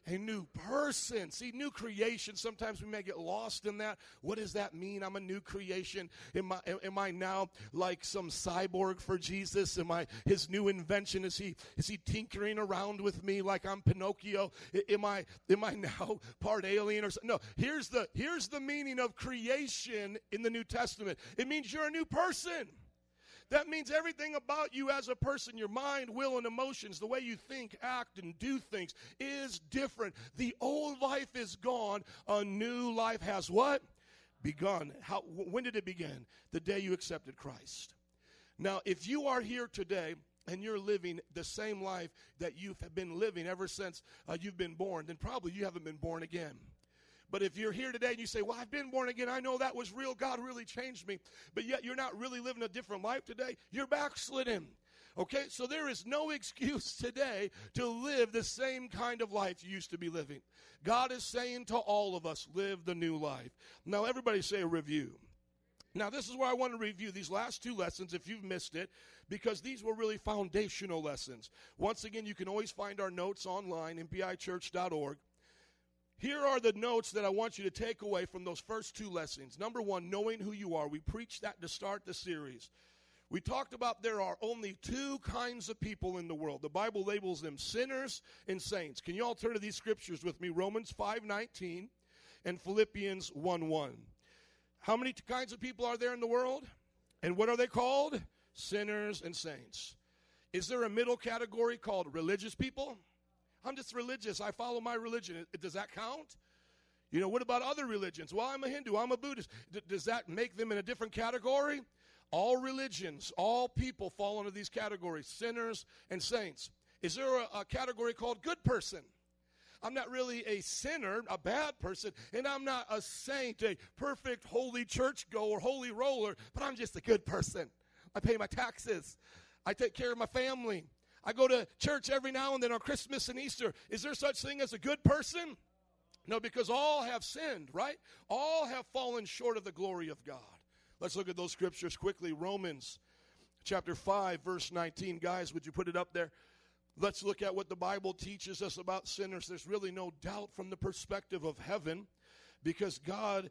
A new person. See, new creation, sometimes we may get lost in that. What does that mean? I'm a new creation. Am I, am I now like some cyborg for Jesus? Am I his new invention? Is he, is he tinkering around with me like I'm Pinocchio? Am I, am I now part alien or something? No, here's the, here's the meaning of creation in the New Testament. It means you're a new person. That means everything about you as a person, your mind, will, and emotions, the way you think, act, and do things is different. The old life is gone. A new life has what? Begun. How, when did it begin? The day you accepted Christ. Now, if you are here today and you're living the same life that you've been living ever since uh, you've been born, then probably you haven't been born again. But if you're here today and you say, Well, I've been born again, I know that was real, God really changed me, but yet you're not really living a different life today, you're backslidden. Okay, so there is no excuse today to live the same kind of life you used to be living. God is saying to all of us, live the new life. Now, everybody say a review. Now, this is where I want to review these last two lessons if you've missed it, because these were really foundational lessons. Once again, you can always find our notes online, mpichurch.org. Here are the notes that I want you to take away from those first two lessons. Number one, knowing who you are. We preached that to start the series. We talked about there are only two kinds of people in the world. The Bible labels them sinners and saints. Can you all turn to these scriptures with me? Romans 5:19 and Philippians 1:1. 1, 1. How many kinds of people are there in the world? And what are they called? Sinners and saints. Is there a middle category called religious people? I'm just religious. I follow my religion. Does that count? You know, what about other religions? Well, I'm a Hindu. I'm a Buddhist. D- does that make them in a different category? All religions, all people fall into these categories sinners and saints. Is there a, a category called good person? I'm not really a sinner, a bad person, and I'm not a saint, a perfect holy church goer, holy roller, but I'm just a good person. I pay my taxes. I take care of my family. I go to church every now and then on Christmas and Easter. Is there such thing as a good person? No, because all have sinned, right? All have fallen short of the glory of God. Let's look at those scriptures quickly. Romans chapter 5, verse 19. Guys, would you put it up there? Let's look at what the Bible teaches us about sinners. There's really no doubt from the perspective of heaven because God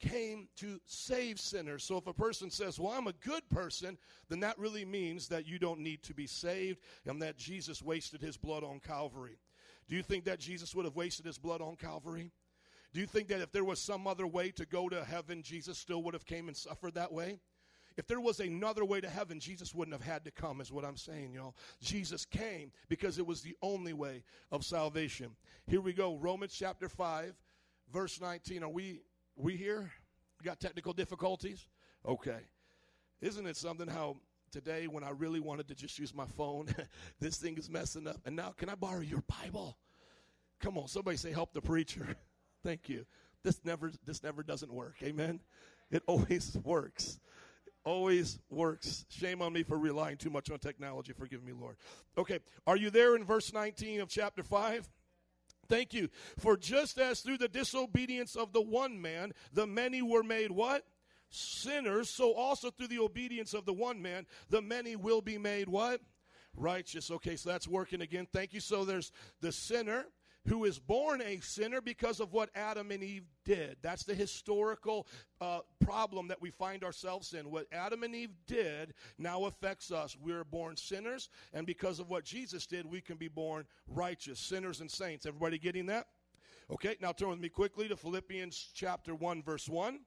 came to save sinners. So if a person says, Well, I'm a good person, then that really means that you don't need to be saved and that Jesus wasted his blood on Calvary. Do you think that Jesus would have wasted his blood on Calvary? Do you think that if there was some other way to go to heaven, Jesus still would have came and suffered that way? If there was another way to heaven, Jesus wouldn't have had to come, is what I'm saying, y'all. Jesus came because it was the only way of salvation. Here we go. Romans chapter 5, verse 19. Are we we here? Got technical difficulties? Okay. Isn't it something how today when I really wanted to just use my phone, this thing is messing up. And now can I borrow your Bible? Come on, somebody say help the preacher. Thank you. This never this never doesn't work. Amen. It always works always works. Shame on me for relying too much on technology. Forgive me, Lord. Okay, are you there in verse 19 of chapter 5? Thank you. For just as through the disobedience of the one man, the many were made what? Sinners, so also through the obedience of the one man, the many will be made what? Righteous. Okay, so that's working again. Thank you. So there's the sinner, who is born a sinner because of what Adam and Eve did. That's the historical uh, problem that we find ourselves in. What Adam and Eve did now affects us. We're born sinners, and because of what Jesus did, we can be born righteous, sinners and saints. Everybody getting that? Okay, now turn with me quickly to Philippians chapter 1, verse 1.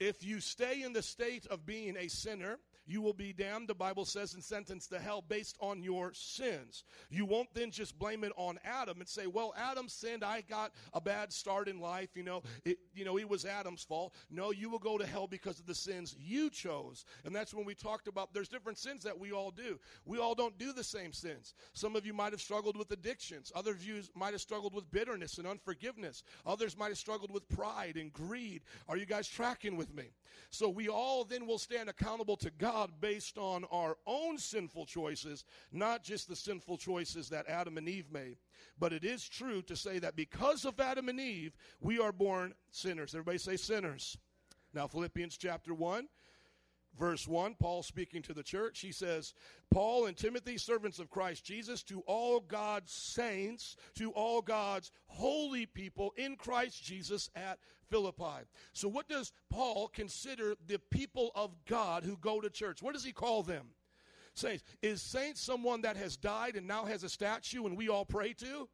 If you stay in the state of being a sinner, you will be damned, the Bible says, and sentenced to hell based on your sins. You won't then just blame it on Adam and say, well, Adam sinned. I got a bad start in life. You know, it, you know, it was Adam's fault. No, you will go to hell because of the sins you chose. And that's when we talked about there's different sins that we all do. We all don't do the same sins. Some of you might have struggled with addictions. Others of you might have struggled with bitterness and unforgiveness. Others might have struggled with pride and greed. Are you guys tracking with me? So we all then will stand accountable to God based on our own sinful choices, not just the sinful choices that Adam and Eve made. But it is true to say that because of Adam and Eve, we are born sinners. Everybody say sinners. Now, Philippians chapter 1, verse 1, Paul speaking to the church, he says, Paul and Timothy, servants of Christ Jesus, to all God's saints, to all God's holy people in Christ Jesus at Philippi. So, what does Paul consider the people of God who go to church? What does he call them? Saints. Is saint someone that has died and now has a statue and we all pray to?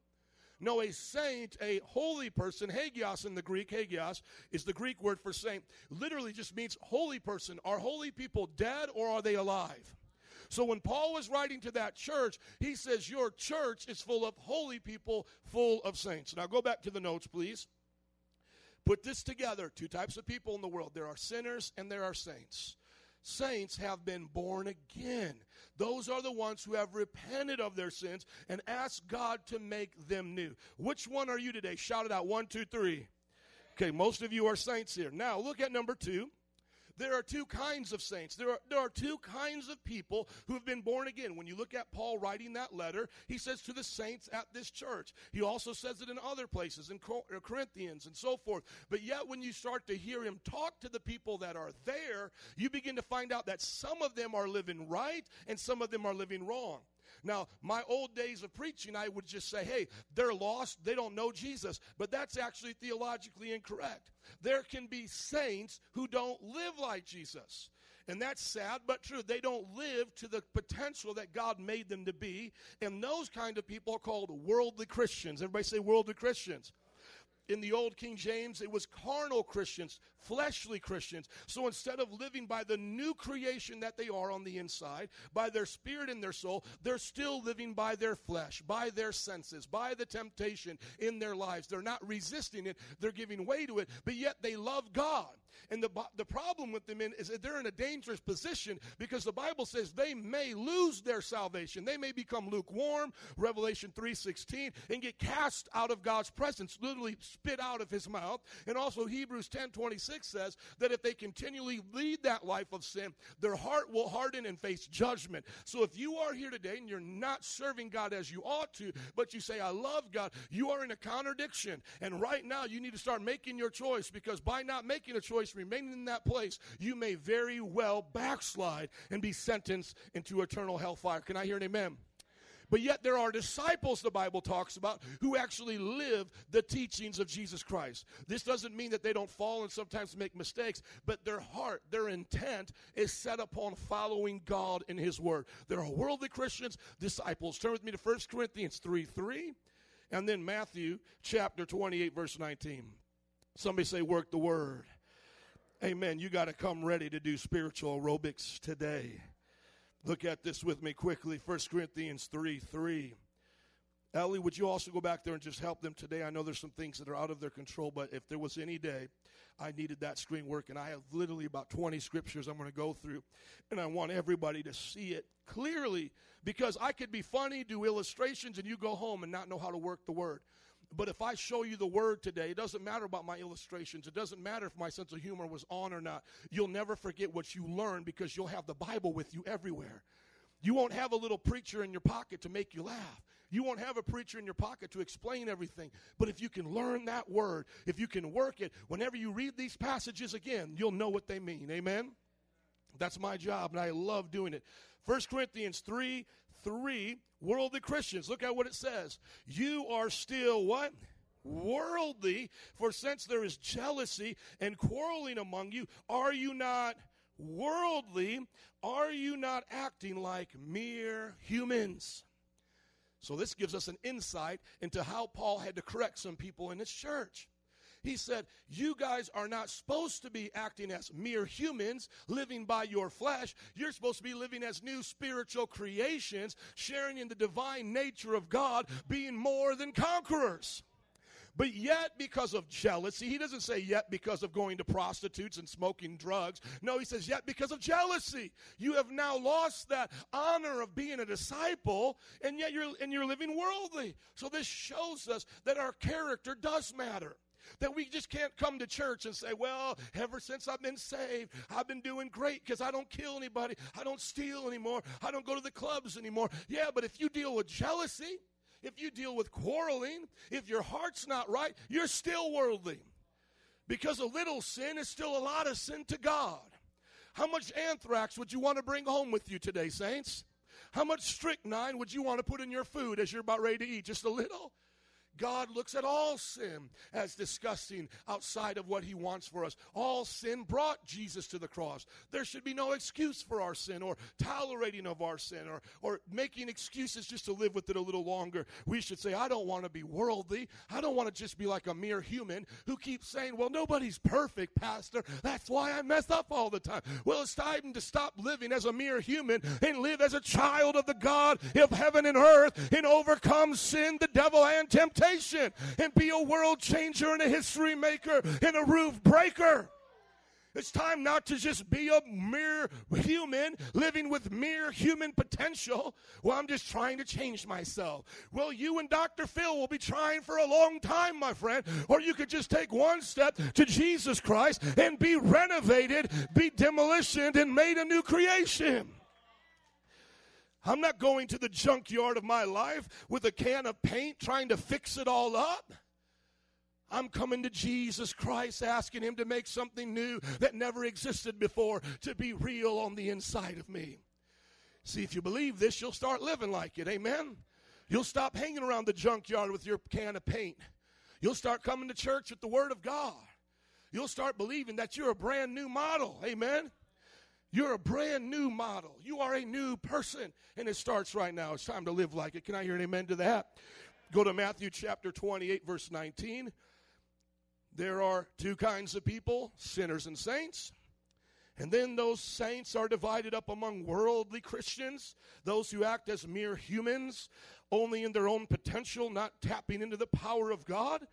No, a saint, a holy person, hagios in the Greek, hagios is the Greek word for saint, literally just means holy person. Are holy people dead or are they alive? So when Paul was writing to that church, he says, Your church is full of holy people, full of saints. Now go back to the notes, please. Put this together two types of people in the world there are sinners and there are saints. Saints have been born again. Those are the ones who have repented of their sins and asked God to make them new. Which one are you today? Shout it out. One, two, three. Okay, most of you are saints here. Now, look at number two there are two kinds of saints. There are, there are two kinds of people who have been born again. When you look at Paul writing that letter, he says to the saints at this church. He also says it in other places, in uh, Corinthians and so forth. But yet, when you start to hear him talk to the people that are there, you begin to find out that some of them are living right and some of them are living wrong. Now, my old days of preaching, I would just say, hey, they're lost, they don't know Jesus. But that's actually theologically incorrect. There can be saints who don't live like Jesus. And that's sad but true. They don't live to the potential that God made them to be. And those kind of people are called worldly Christians. Everybody say worldly Christians in the old King James, it was carnal Christians, fleshly Christians. So instead of living by the new creation that they are on the inside, by their spirit and their soul, they're still living by their flesh, by their senses, by the temptation in their lives. They're not resisting it, they're giving way to it, but yet they love God. And the, the problem with them is that they're in a dangerous position because the Bible says they may lose their salvation. They may become lukewarm, Revelation 3.16, and get cast out of God's presence, literally spit out of his mouth. And also Hebrews 10.26 says that if they continually lead that life of sin, their heart will harden and face judgment. So if you are here today and you're not serving God as you ought to, but you say, I love God, you are in a contradiction. And right now you need to start making your choice because by not making a choice, remaining in that place, you may very well backslide and be sentenced into eternal hellfire. Can I hear an amen? But yet there are disciples, the Bible talks about, who actually live the teachings of Jesus Christ. This doesn't mean that they don't fall and sometimes make mistakes, but their heart, their intent is set upon following God in His Word. There are worldly Christians, disciples. Turn with me to 1 Corinthians 3 3, and then Matthew chapter 28, verse 19. Somebody say, work the Word. Amen. You got to come ready to do spiritual aerobics today. Look at this with me quickly. 1 Corinthians 3 3. Ellie, would you also go back there and just help them today? I know there's some things that are out of their control, but if there was any day I needed that screen work, and I have literally about 20 scriptures I'm going to go through, and I want everybody to see it clearly because I could be funny, do illustrations, and you go home and not know how to work the word. But if I show you the word today, it doesn't matter about my illustrations. It doesn't matter if my sense of humor was on or not. You'll never forget what you learned because you'll have the Bible with you everywhere. You won't have a little preacher in your pocket to make you laugh. You won't have a preacher in your pocket to explain everything. But if you can learn that word, if you can work it, whenever you read these passages again, you'll know what they mean. Amen? That's my job, and I love doing it. 1 Corinthians 3 3, worldly Christians. Look at what it says. You are still what? Worldly, for since there is jealousy and quarreling among you, are you not worldly? Are you not acting like mere humans? So, this gives us an insight into how Paul had to correct some people in his church. He said, You guys are not supposed to be acting as mere humans, living by your flesh. You're supposed to be living as new spiritual creations, sharing in the divine nature of God, being more than conquerors. But yet, because of jealousy, he doesn't say yet because of going to prostitutes and smoking drugs. No, he says yet because of jealousy. You have now lost that honor of being a disciple, and yet you're and you're living worldly. So this shows us that our character does matter. That we just can't come to church and say, well, ever since I've been saved, I've been doing great because I don't kill anybody, I don't steal anymore, I don't go to the clubs anymore. Yeah, but if you deal with jealousy, if you deal with quarreling, if your heart's not right, you're still worldly. Because a little sin is still a lot of sin to God. How much anthrax would you want to bring home with you today, saints? How much strychnine would you want to put in your food as you're about ready to eat? Just a little? God looks at all sin as disgusting outside of what He wants for us. All sin brought Jesus to the cross. There should be no excuse for our sin or tolerating of our sin or, or making excuses just to live with it a little longer. We should say, I don't want to be worldly. I don't want to just be like a mere human who keeps saying, Well, nobody's perfect, Pastor. That's why I mess up all the time. Well, it's time to stop living as a mere human and live as a child of the God of heaven and earth and overcome sin, the devil, and temptation and be a world changer and a history maker and a roof breaker. It's time not to just be a mere human living with mere human potential. Well, I'm just trying to change myself. Well, you and Dr. Phil will be trying for a long time, my friend. Or you could just take one step to Jesus Christ and be renovated, be demolitioned, and made a new creation. I'm not going to the junkyard of my life with a can of paint trying to fix it all up. I'm coming to Jesus Christ asking Him to make something new that never existed before to be real on the inside of me. See, if you believe this, you'll start living like it. Amen? You'll stop hanging around the junkyard with your can of paint. You'll start coming to church with the Word of God. You'll start believing that you're a brand new model. Amen? You're a brand new model. You are a new person. And it starts right now. It's time to live like it. Can I hear an amen to that? Go to Matthew chapter 28, verse 19. There are two kinds of people sinners and saints. And then those saints are divided up among worldly Christians, those who act as mere humans, only in their own potential, not tapping into the power of God.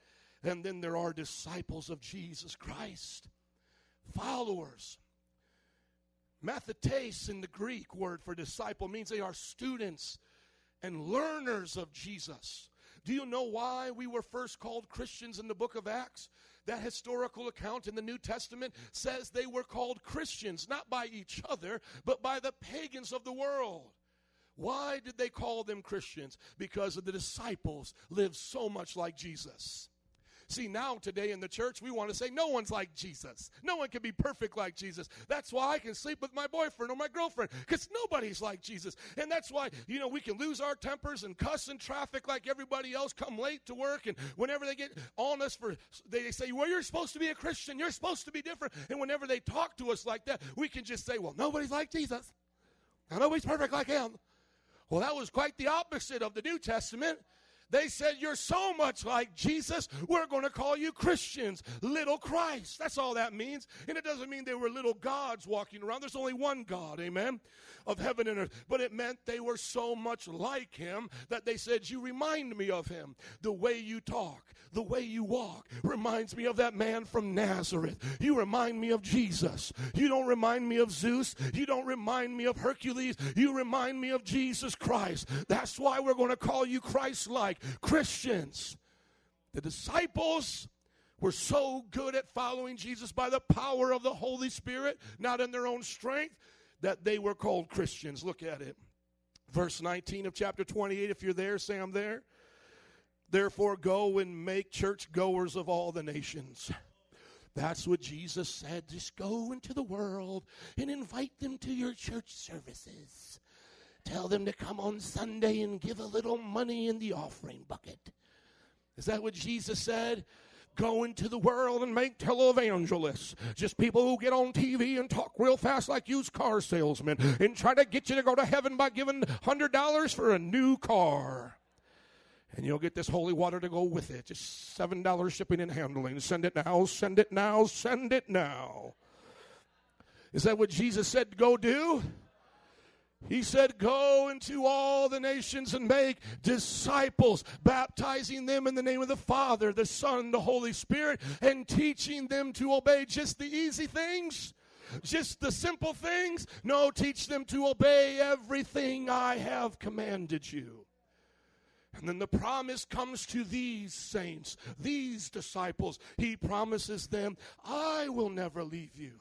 And then there are disciples of Jesus Christ, followers Mathetes in the Greek word for disciple means they are students and learners of Jesus. Do you know why we were first called Christians in the book of Acts? That historical account in the New Testament says they were called Christians, not by each other, but by the pagans of the world. Why did they call them Christians? Because the disciples lived so much like Jesus. See, now today in the church, we want to say no one's like Jesus. No one can be perfect like Jesus. That's why I can sleep with my boyfriend or my girlfriend because nobody's like Jesus. And that's why, you know, we can lose our tempers and cuss in traffic like everybody else, come late to work. And whenever they get on us for, they say, well, you're supposed to be a Christian. You're supposed to be different. And whenever they talk to us like that, we can just say, well, nobody's like Jesus. Now, nobody's perfect like him. Well, that was quite the opposite of the New Testament. They said, You're so much like Jesus, we're going to call you Christians, little Christ. That's all that means. And it doesn't mean they were little gods walking around. There's only one God, amen, of heaven and earth. But it meant they were so much like him that they said, You remind me of him. The way you talk, the way you walk reminds me of that man from Nazareth. You remind me of Jesus. You don't remind me of Zeus. You don't remind me of Hercules. You remind me of Jesus Christ. That's why we're going to call you Christ like Christians. The disciples were so good at following Jesus by the power of the Holy Spirit, not in their own strength, that they were called Christians. Look at it. Verse 19 of chapter 28. If you're there, say I'm there. Therefore, go and make church goers of all the nations. That's what Jesus said. Just go into the world and invite them to your church services. Tell them to come on Sunday and give a little money in the offering bucket. Is that what Jesus said? Go into the world and make televangelists. Just people who get on TV and talk real fast like used car salesmen and try to get you to go to heaven by giving $100 for a new car. And you'll get this holy water to go with it. Just $7 shipping and handling. Send it now, send it now, send it now. Is that what Jesus said to go do? He said, Go into all the nations and make disciples, baptizing them in the name of the Father, the Son, the Holy Spirit, and teaching them to obey just the easy things. Just the simple things? No, teach them to obey everything I have commanded you. And then the promise comes to these saints, these disciples. He promises them, I will never leave you.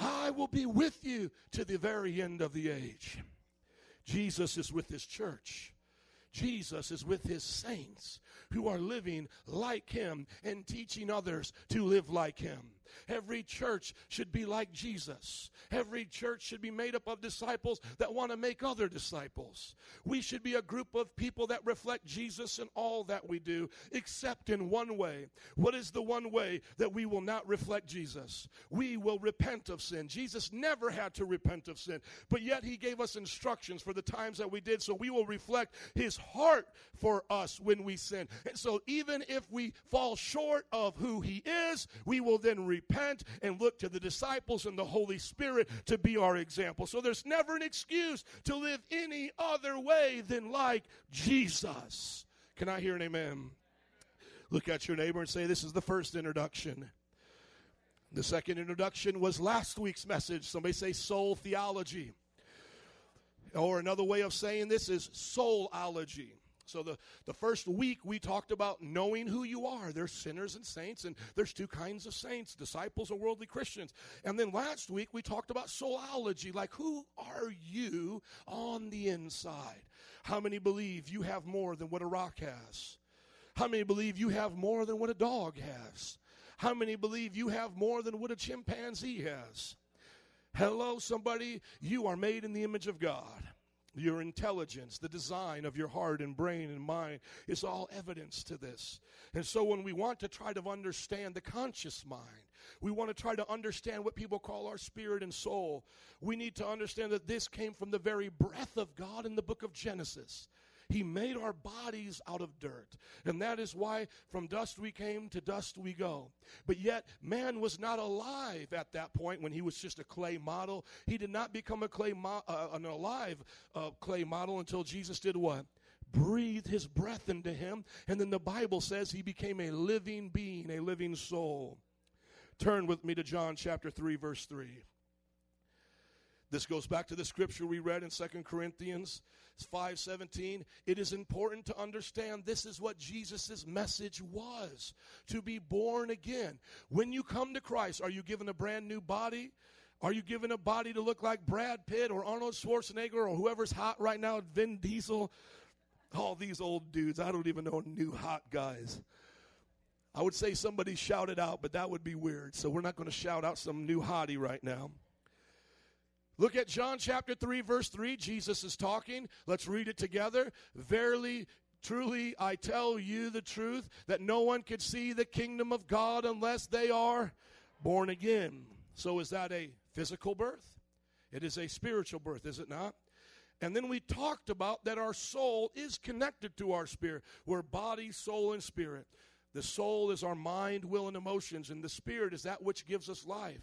I will be with you to the very end of the age. Jesus is with his church. Jesus is with his saints who are living like him and teaching others to live like him. Every church should be like Jesus. Every church should be made up of disciples that want to make other disciples. We should be a group of people that reflect Jesus in all that we do, except in one way. What is the one way that we will not reflect Jesus? We will repent of sin. Jesus never had to repent of sin, but yet he gave us instructions for the times that we did, so we will reflect his heart for us when we sin. And so even if we fall short of who he is, we will then repent and look to the disciples and the Holy Spirit to be our example. So there's never an excuse to live any other way than like Jesus. Can I hear an amen? Look at your neighbor and say, This is the first introduction. The second introduction was last week's message. Somebody say soul theology. Or another way of saying this is soulology. So the, the first week we talked about knowing who you are. There's sinners and saints, and there's two kinds of saints, disciples and worldly Christians. And then last week we talked about soulology, like who are you on the inside? How many believe you have more than what a rock has? How many believe you have more than what a dog has? How many believe you have more than what a chimpanzee has? Hello, somebody. You are made in the image of God. Your intelligence, the design of your heart and brain and mind is all evidence to this. And so, when we want to try to understand the conscious mind, we want to try to understand what people call our spirit and soul, we need to understand that this came from the very breath of God in the book of Genesis. He made our bodies out of dirt. And that is why from dust we came, to dust we go. But yet, man was not alive at that point when he was just a clay model. He did not become a clay mo- uh, an alive uh, clay model until Jesus did what? Breathed his breath into him. And then the Bible says he became a living being, a living soul. Turn with me to John chapter 3, verse 3. This goes back to the scripture we read in 2 Corinthians 5:17. It is important to understand this is what Jesus' message was, to be born again. When you come to Christ, are you given a brand new body? Are you given a body to look like Brad Pitt or Arnold Schwarzenegger or whoever's hot right now, Vin Diesel? All these old dudes, I don't even know new hot guys. I would say somebody shouted out, but that would be weird. So we're not going to shout out some new hottie right now. Look at John chapter 3, verse 3. Jesus is talking. Let's read it together. Verily, truly, I tell you the truth that no one can see the kingdom of God unless they are born again. So, is that a physical birth? It is a spiritual birth, is it not? And then we talked about that our soul is connected to our spirit. We're body, soul, and spirit. The soul is our mind, will, and emotions, and the spirit is that which gives us life.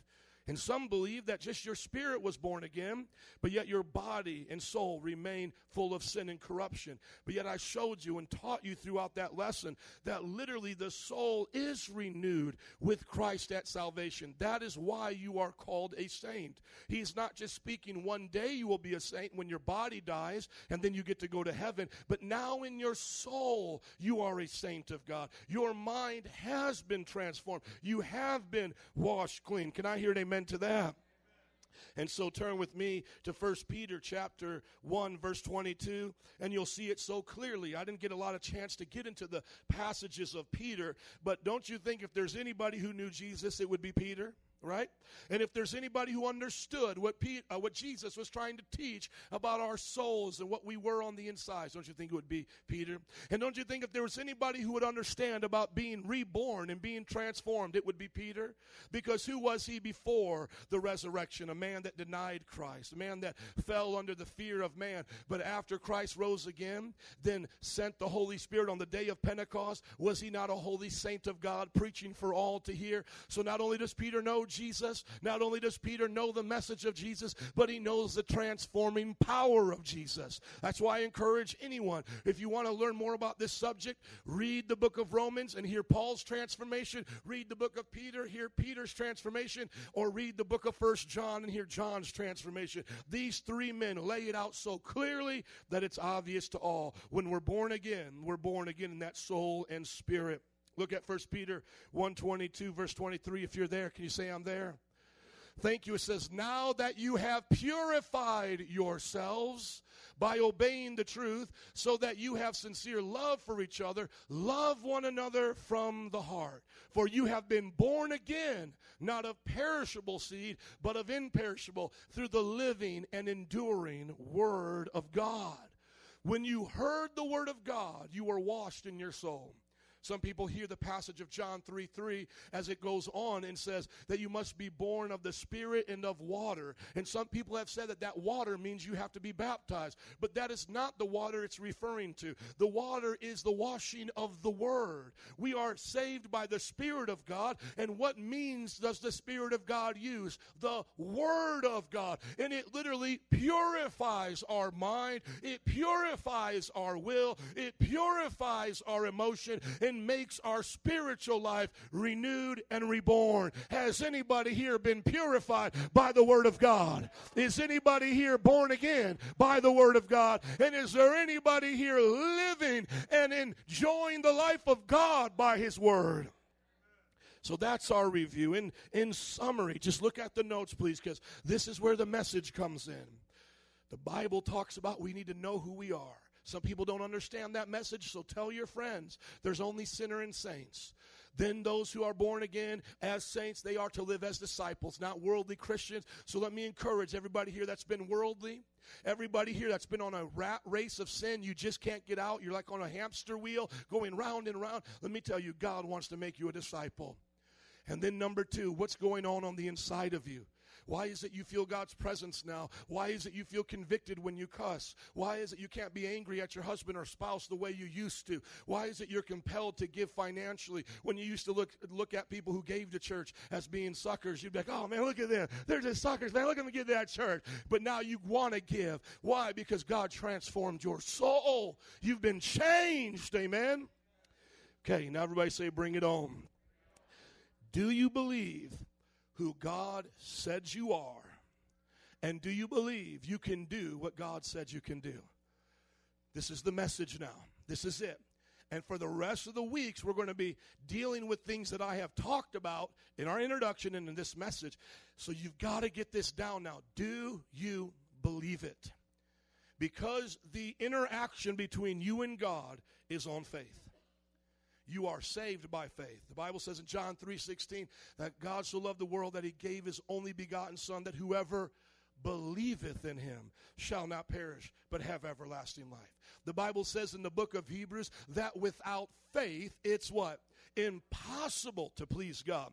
And some believe that just your spirit was born again, but yet your body and soul remain full of sin and corruption. But yet I showed you and taught you throughout that lesson that literally the soul is renewed with Christ at salvation. That is why you are called a saint. He's not just speaking one day you will be a saint when your body dies and then you get to go to heaven, but now in your soul you are a saint of God. Your mind has been transformed. You have been washed clean. Can I hear an amen to that? And so turn with me to 1 Peter chapter 1 verse 22 and you'll see it so clearly. I didn't get a lot of chance to get into the passages of Peter, but don't you think if there's anybody who knew Jesus it would be Peter? Right? And if there's anybody who understood what uh, what Jesus was trying to teach about our souls and what we were on the inside, don't you think it would be Peter? And don't you think if there was anybody who would understand about being reborn and being transformed, it would be Peter? Because who was he before the resurrection? A man that denied Christ, a man that fell under the fear of man. But after Christ rose again, then sent the Holy Spirit on the day of Pentecost, was he not a holy saint of God preaching for all to hear? So not only does Peter know Jesus, not only does Peter know the message of Jesus, but he knows the transforming power of Jesus. That's why I encourage anyone, if you want to learn more about this subject, read the book of Romans and hear Paul's transformation, read the book of Peter, hear Peter's transformation, or read the book of First John and hear John's transformation. These three men lay it out so clearly that it's obvious to all. When we're born again, we're born again in that soul and spirit. Look at 1 Peter 122 verse 23 if you're there can you say I'm there Thank you. It says now that you have purified yourselves by obeying the truth so that you have sincere love for each other love one another from the heart. For you have been born again not of perishable seed but of imperishable through the living and enduring word of God. When you heard the word of God you were washed in your soul some people hear the passage of John 3 3 as it goes on and says that you must be born of the Spirit and of water. And some people have said that that water means you have to be baptized. But that is not the water it's referring to. The water is the washing of the Word. We are saved by the Spirit of God. And what means does the Spirit of God use? The Word of God. And it literally purifies our mind, it purifies our will, it purifies our emotion, makes our spiritual life renewed and reborn. Has anybody here been purified by the Word of God? Is anybody here born again by the Word of God? And is there anybody here living and enjoying the life of God by His Word? So that's our review. In, in summary, just look at the notes, please, because this is where the message comes in. The Bible talks about we need to know who we are. Some people don't understand that message, so tell your friends there's only sinner and saints. Then those who are born again as saints, they are to live as disciples, not worldly Christians. So let me encourage everybody here that's been worldly, everybody here that's been on a rat race of sin, you just can't get out. You're like on a hamster wheel going round and round. Let me tell you, God wants to make you a disciple. And then number two, what's going on on the inside of you? Why is it you feel God's presence now? Why is it you feel convicted when you cuss? Why is it you can't be angry at your husband or spouse the way you used to? Why is it you're compelled to give financially when you used to look look at people who gave to church as being suckers? You'd be like, oh man, look at them. They're just suckers, man. Look at them give to that church. But now you want to give. Why? Because God transformed your soul. You've been changed. Amen. Okay, now everybody say, bring it on. Do you believe who God said you are? And do you believe you can do what God said you can do? This is the message now. This is it. And for the rest of the weeks, we're going to be dealing with things that I have talked about in our introduction and in this message. So you've got to get this down now. Do you believe it? Because the interaction between you and God is on faith. You are saved by faith. The Bible says in John 3:16 that God so loved the world that he gave his only begotten son that whoever believeth in him shall not perish but have everlasting life. The Bible says in the book of Hebrews that without faith it's what? Impossible to please God.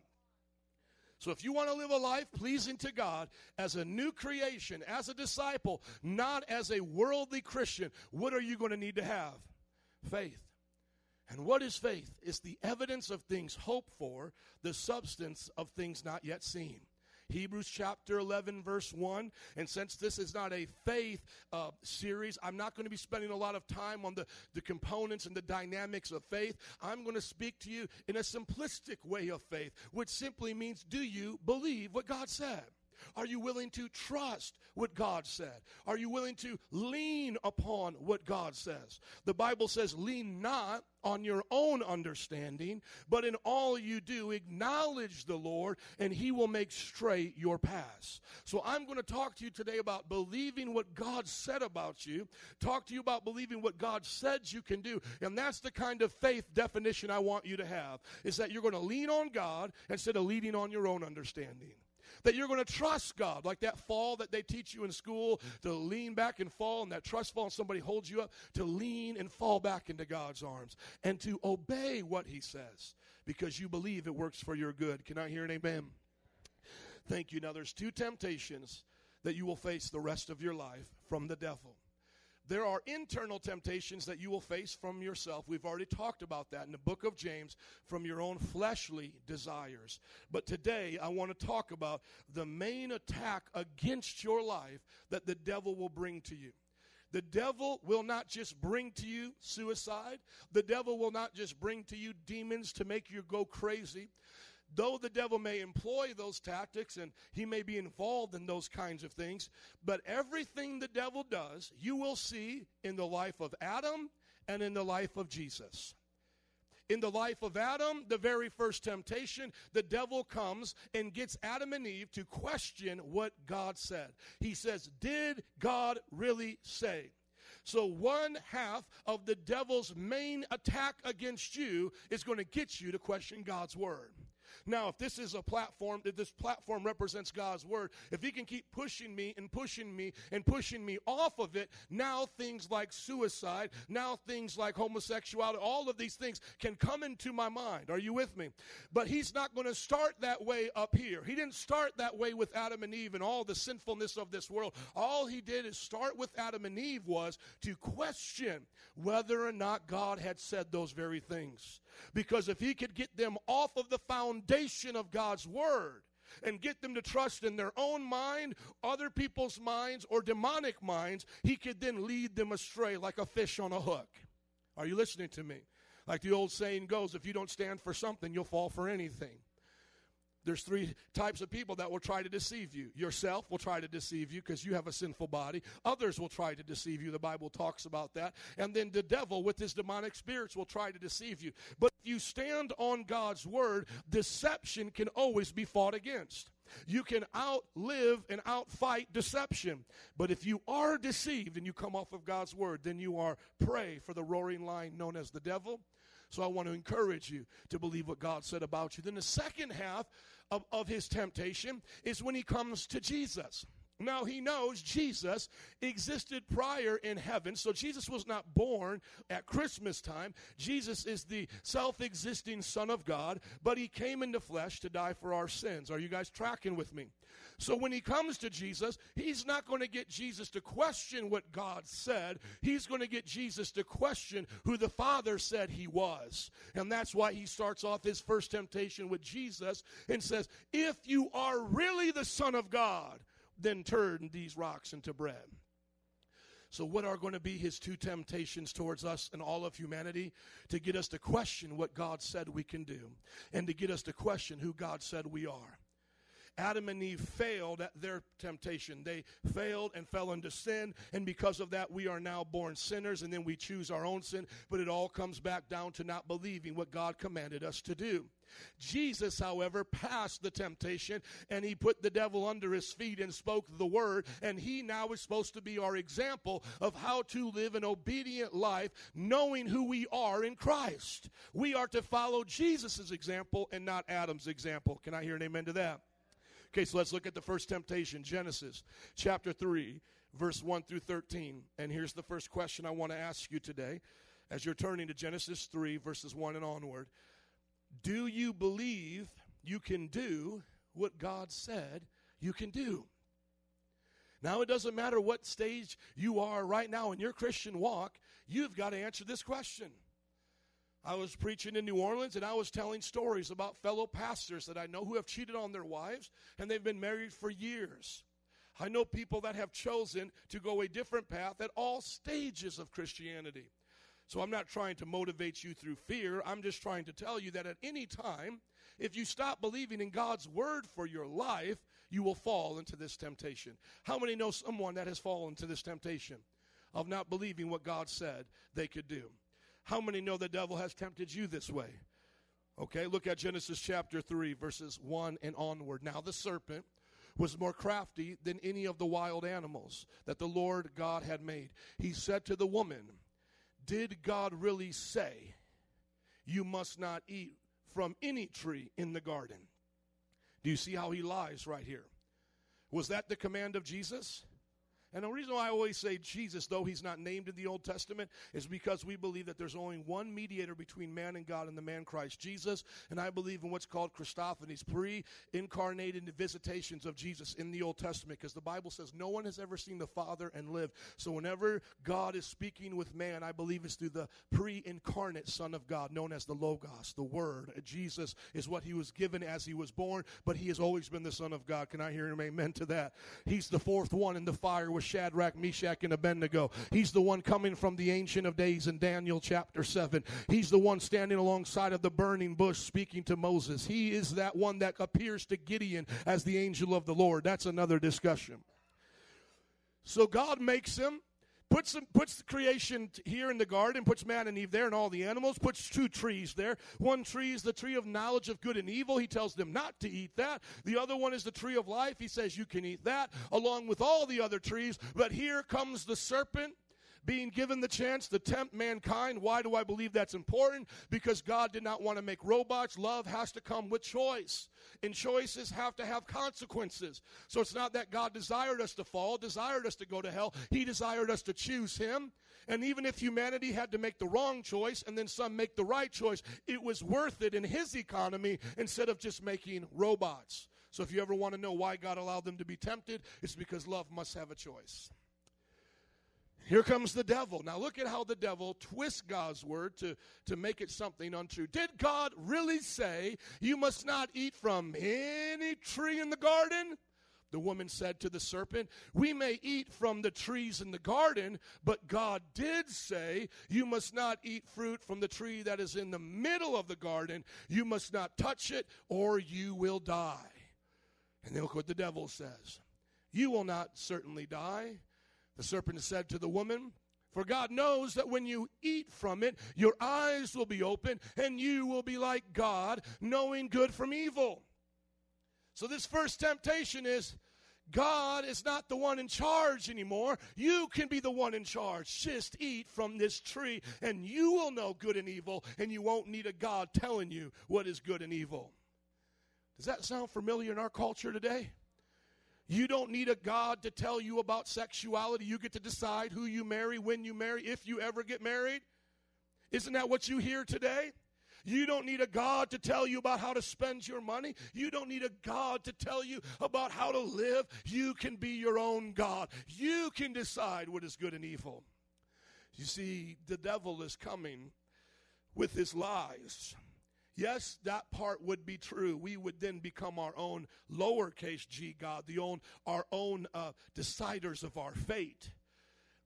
So if you want to live a life pleasing to God as a new creation, as a disciple, not as a worldly Christian, what are you going to need to have? Faith. And what is faith? It's the evidence of things hoped for, the substance of things not yet seen. Hebrews chapter 11, verse 1. And since this is not a faith uh, series, I'm not going to be spending a lot of time on the, the components and the dynamics of faith. I'm going to speak to you in a simplistic way of faith, which simply means do you believe what God said? Are you willing to trust what God said? Are you willing to lean upon what God says? The Bible says, lean not on your own understanding, but in all you do, acknowledge the Lord, and He will make straight your paths. So I'm going to talk to you today about believing what God said about you, talk to you about believing what God said you can do. And that's the kind of faith definition I want you to have, is that you're going to lean on God instead of leaning on your own understanding that you're going to trust God, like that fall that they teach you in school to lean back and fall, and that trust fall, and somebody holds you up, to lean and fall back into God's arms, and to obey what He says because you believe it works for your good. Can I hear an amen? Thank you. Now, there's two temptations that you will face the rest of your life from the devil. There are internal temptations that you will face from yourself. We've already talked about that in the book of James from your own fleshly desires. But today I want to talk about the main attack against your life that the devil will bring to you. The devil will not just bring to you suicide. The devil will not just bring to you demons to make you go crazy though the devil may employ those tactics and he may be involved in those kinds of things, but everything the devil does, you will see in the life of Adam and in the life of Jesus. In the life of Adam, the very first temptation, the devil comes and gets Adam and Eve to question what God said. He says, Did God really say? So, one half of the devil's main attack against you is going to get you to question God's word. Now, if this is a platform, that this platform represents God's word, if he can keep pushing me and pushing me and pushing me off of it, now things like suicide, now things like homosexuality, all of these things can come into my mind. Are you with me? But he's not going to start that way up here. He didn't start that way with Adam and Eve and all the sinfulness of this world. All he did is start with Adam and Eve was to question whether or not God had said those very things. Because if he could get them off of the foundation of God's word, and get them to trust in their own mind, other people's minds, or demonic minds, he could then lead them astray like a fish on a hook. Are you listening to me? Like the old saying goes, if you don't stand for something, you'll fall for anything. There's three types of people that will try to deceive you. Yourself will try to deceive you because you have a sinful body. Others will try to deceive you. The Bible talks about that. And then the devil with his demonic spirits will try to deceive you. But if you stand on God's word, deception can always be fought against. You can outlive and outfight deception. But if you are deceived and you come off of God's word, then you are prey for the roaring lion known as the devil. So I want to encourage you to believe what God said about you. Then the second half of, of his temptation is when he comes to Jesus. Now he knows Jesus existed prior in heaven. So Jesus was not born at Christmas time. Jesus is the self existing Son of God, but he came into flesh to die for our sins. Are you guys tracking with me? So when he comes to Jesus, he's not going to get Jesus to question what God said. He's going to get Jesus to question who the Father said he was. And that's why he starts off his first temptation with Jesus and says, If you are really the Son of God, then turn these rocks into bread. So, what are going to be his two temptations towards us and all of humanity? To get us to question what God said we can do, and to get us to question who God said we are. Adam and Eve failed at their temptation. They failed and fell into sin, and because of that, we are now born sinners, and then we choose our own sin. But it all comes back down to not believing what God commanded us to do. Jesus, however, passed the temptation and he put the devil under his feet and spoke the word. And he now is supposed to be our example of how to live an obedient life, knowing who we are in Christ. We are to follow Jesus' example and not Adam's example. Can I hear an amen to that? Okay, so let's look at the first temptation Genesis chapter 3, verse 1 through 13. And here's the first question I want to ask you today as you're turning to Genesis 3, verses 1 and onward. Do you believe you can do what God said you can do? Now, it doesn't matter what stage you are right now in your Christian walk, you've got to answer this question. I was preaching in New Orleans and I was telling stories about fellow pastors that I know who have cheated on their wives and they've been married for years. I know people that have chosen to go a different path at all stages of Christianity. So I'm not trying to motivate you through fear. I'm just trying to tell you that at any time, if you stop believing in God's word for your life, you will fall into this temptation. How many know someone that has fallen to this temptation of not believing what God said they could do? How many know the devil has tempted you this way? Okay, look at Genesis chapter 3, verses 1 and onward. Now the serpent was more crafty than any of the wild animals that the Lord God had made. He said to the woman, Did God really say, You must not eat from any tree in the garden? Do you see how he lies right here? Was that the command of Jesus? And the reason why I always say Jesus, though he's not named in the Old Testament, is because we believe that there's only one mediator between man and God and the man Christ Jesus. And I believe in what's called Christophanies, pre incarnated visitations of Jesus in the Old Testament, because the Bible says no one has ever seen the Father and lived. So whenever God is speaking with man, I believe it's through the pre incarnate Son of God, known as the Logos, the Word. Jesus is what he was given as he was born, but he has always been the Son of God. Can I hear him amen to that? He's the fourth one in the fire with Shadrach, Meshach, and Abednego. He's the one coming from the Ancient of Days in Daniel chapter 7. He's the one standing alongside of the burning bush speaking to Moses. He is that one that appears to Gideon as the angel of the Lord. That's another discussion. So God makes him puts puts the creation here in the garden, puts man and Eve there and all the animals, puts two trees there. One tree is the tree of knowledge of good and evil. He tells them not to eat that. The other one is the tree of life. He says you can eat that along with all the other trees. But here comes the serpent being given the chance to tempt mankind. Why do I believe that's important? Because God did not want to make robots. Love has to come with choice, and choices have to have consequences. So it's not that God desired us to fall, desired us to go to hell. He desired us to choose Him. And even if humanity had to make the wrong choice and then some make the right choice, it was worth it in His economy instead of just making robots. So if you ever want to know why God allowed them to be tempted, it's because love must have a choice. Here comes the devil. Now look at how the devil twists God's word to, to make it something untrue. Did God really say, You must not eat from any tree in the garden? The woman said to the serpent, We may eat from the trees in the garden, but God did say, You must not eat fruit from the tree that is in the middle of the garden. You must not touch it, or you will die. And then look what the devil says You will not certainly die. The serpent said to the woman, For God knows that when you eat from it, your eyes will be open, and you will be like God, knowing good from evil. So, this first temptation is God is not the one in charge anymore. You can be the one in charge. Just eat from this tree, and you will know good and evil, and you won't need a God telling you what is good and evil. Does that sound familiar in our culture today? You don't need a God to tell you about sexuality. You get to decide who you marry, when you marry, if you ever get married. Isn't that what you hear today? You don't need a God to tell you about how to spend your money. You don't need a God to tell you about how to live. You can be your own God. You can decide what is good and evil. You see, the devil is coming with his lies. Yes, that part would be true. We would then become our own lowercase g God, the own our own uh, deciders of our fate.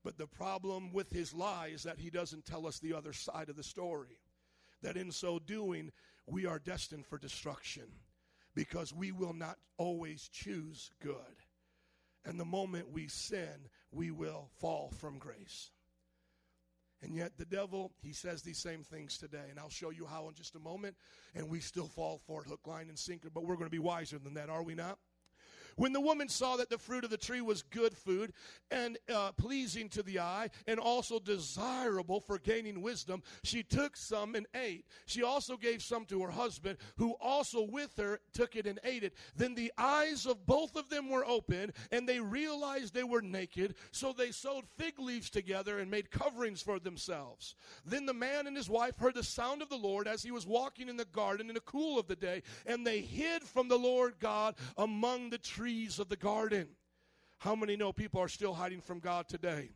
But the problem with his lie is that he doesn't tell us the other side of the story. That in so doing, we are destined for destruction. because we will not always choose good. And the moment we sin, we will fall from grace. And yet, the devil, he says these same things today. And I'll show you how in just a moment. And we still fall for it, hook, line, and sinker. But we're going to be wiser than that, are we not? When the woman saw that the fruit of the tree was good food and uh, pleasing to the eye and also desirable for gaining wisdom, she took some and ate. She also gave some to her husband, who also with her took it and ate it. Then the eyes of both of them were opened, and they realized they were naked. So they sewed fig leaves together and made coverings for themselves. Then the man and his wife heard the sound of the Lord as he was walking in the garden in the cool of the day, and they hid from the Lord God among the trees of the garden. How many know people are still hiding from God today?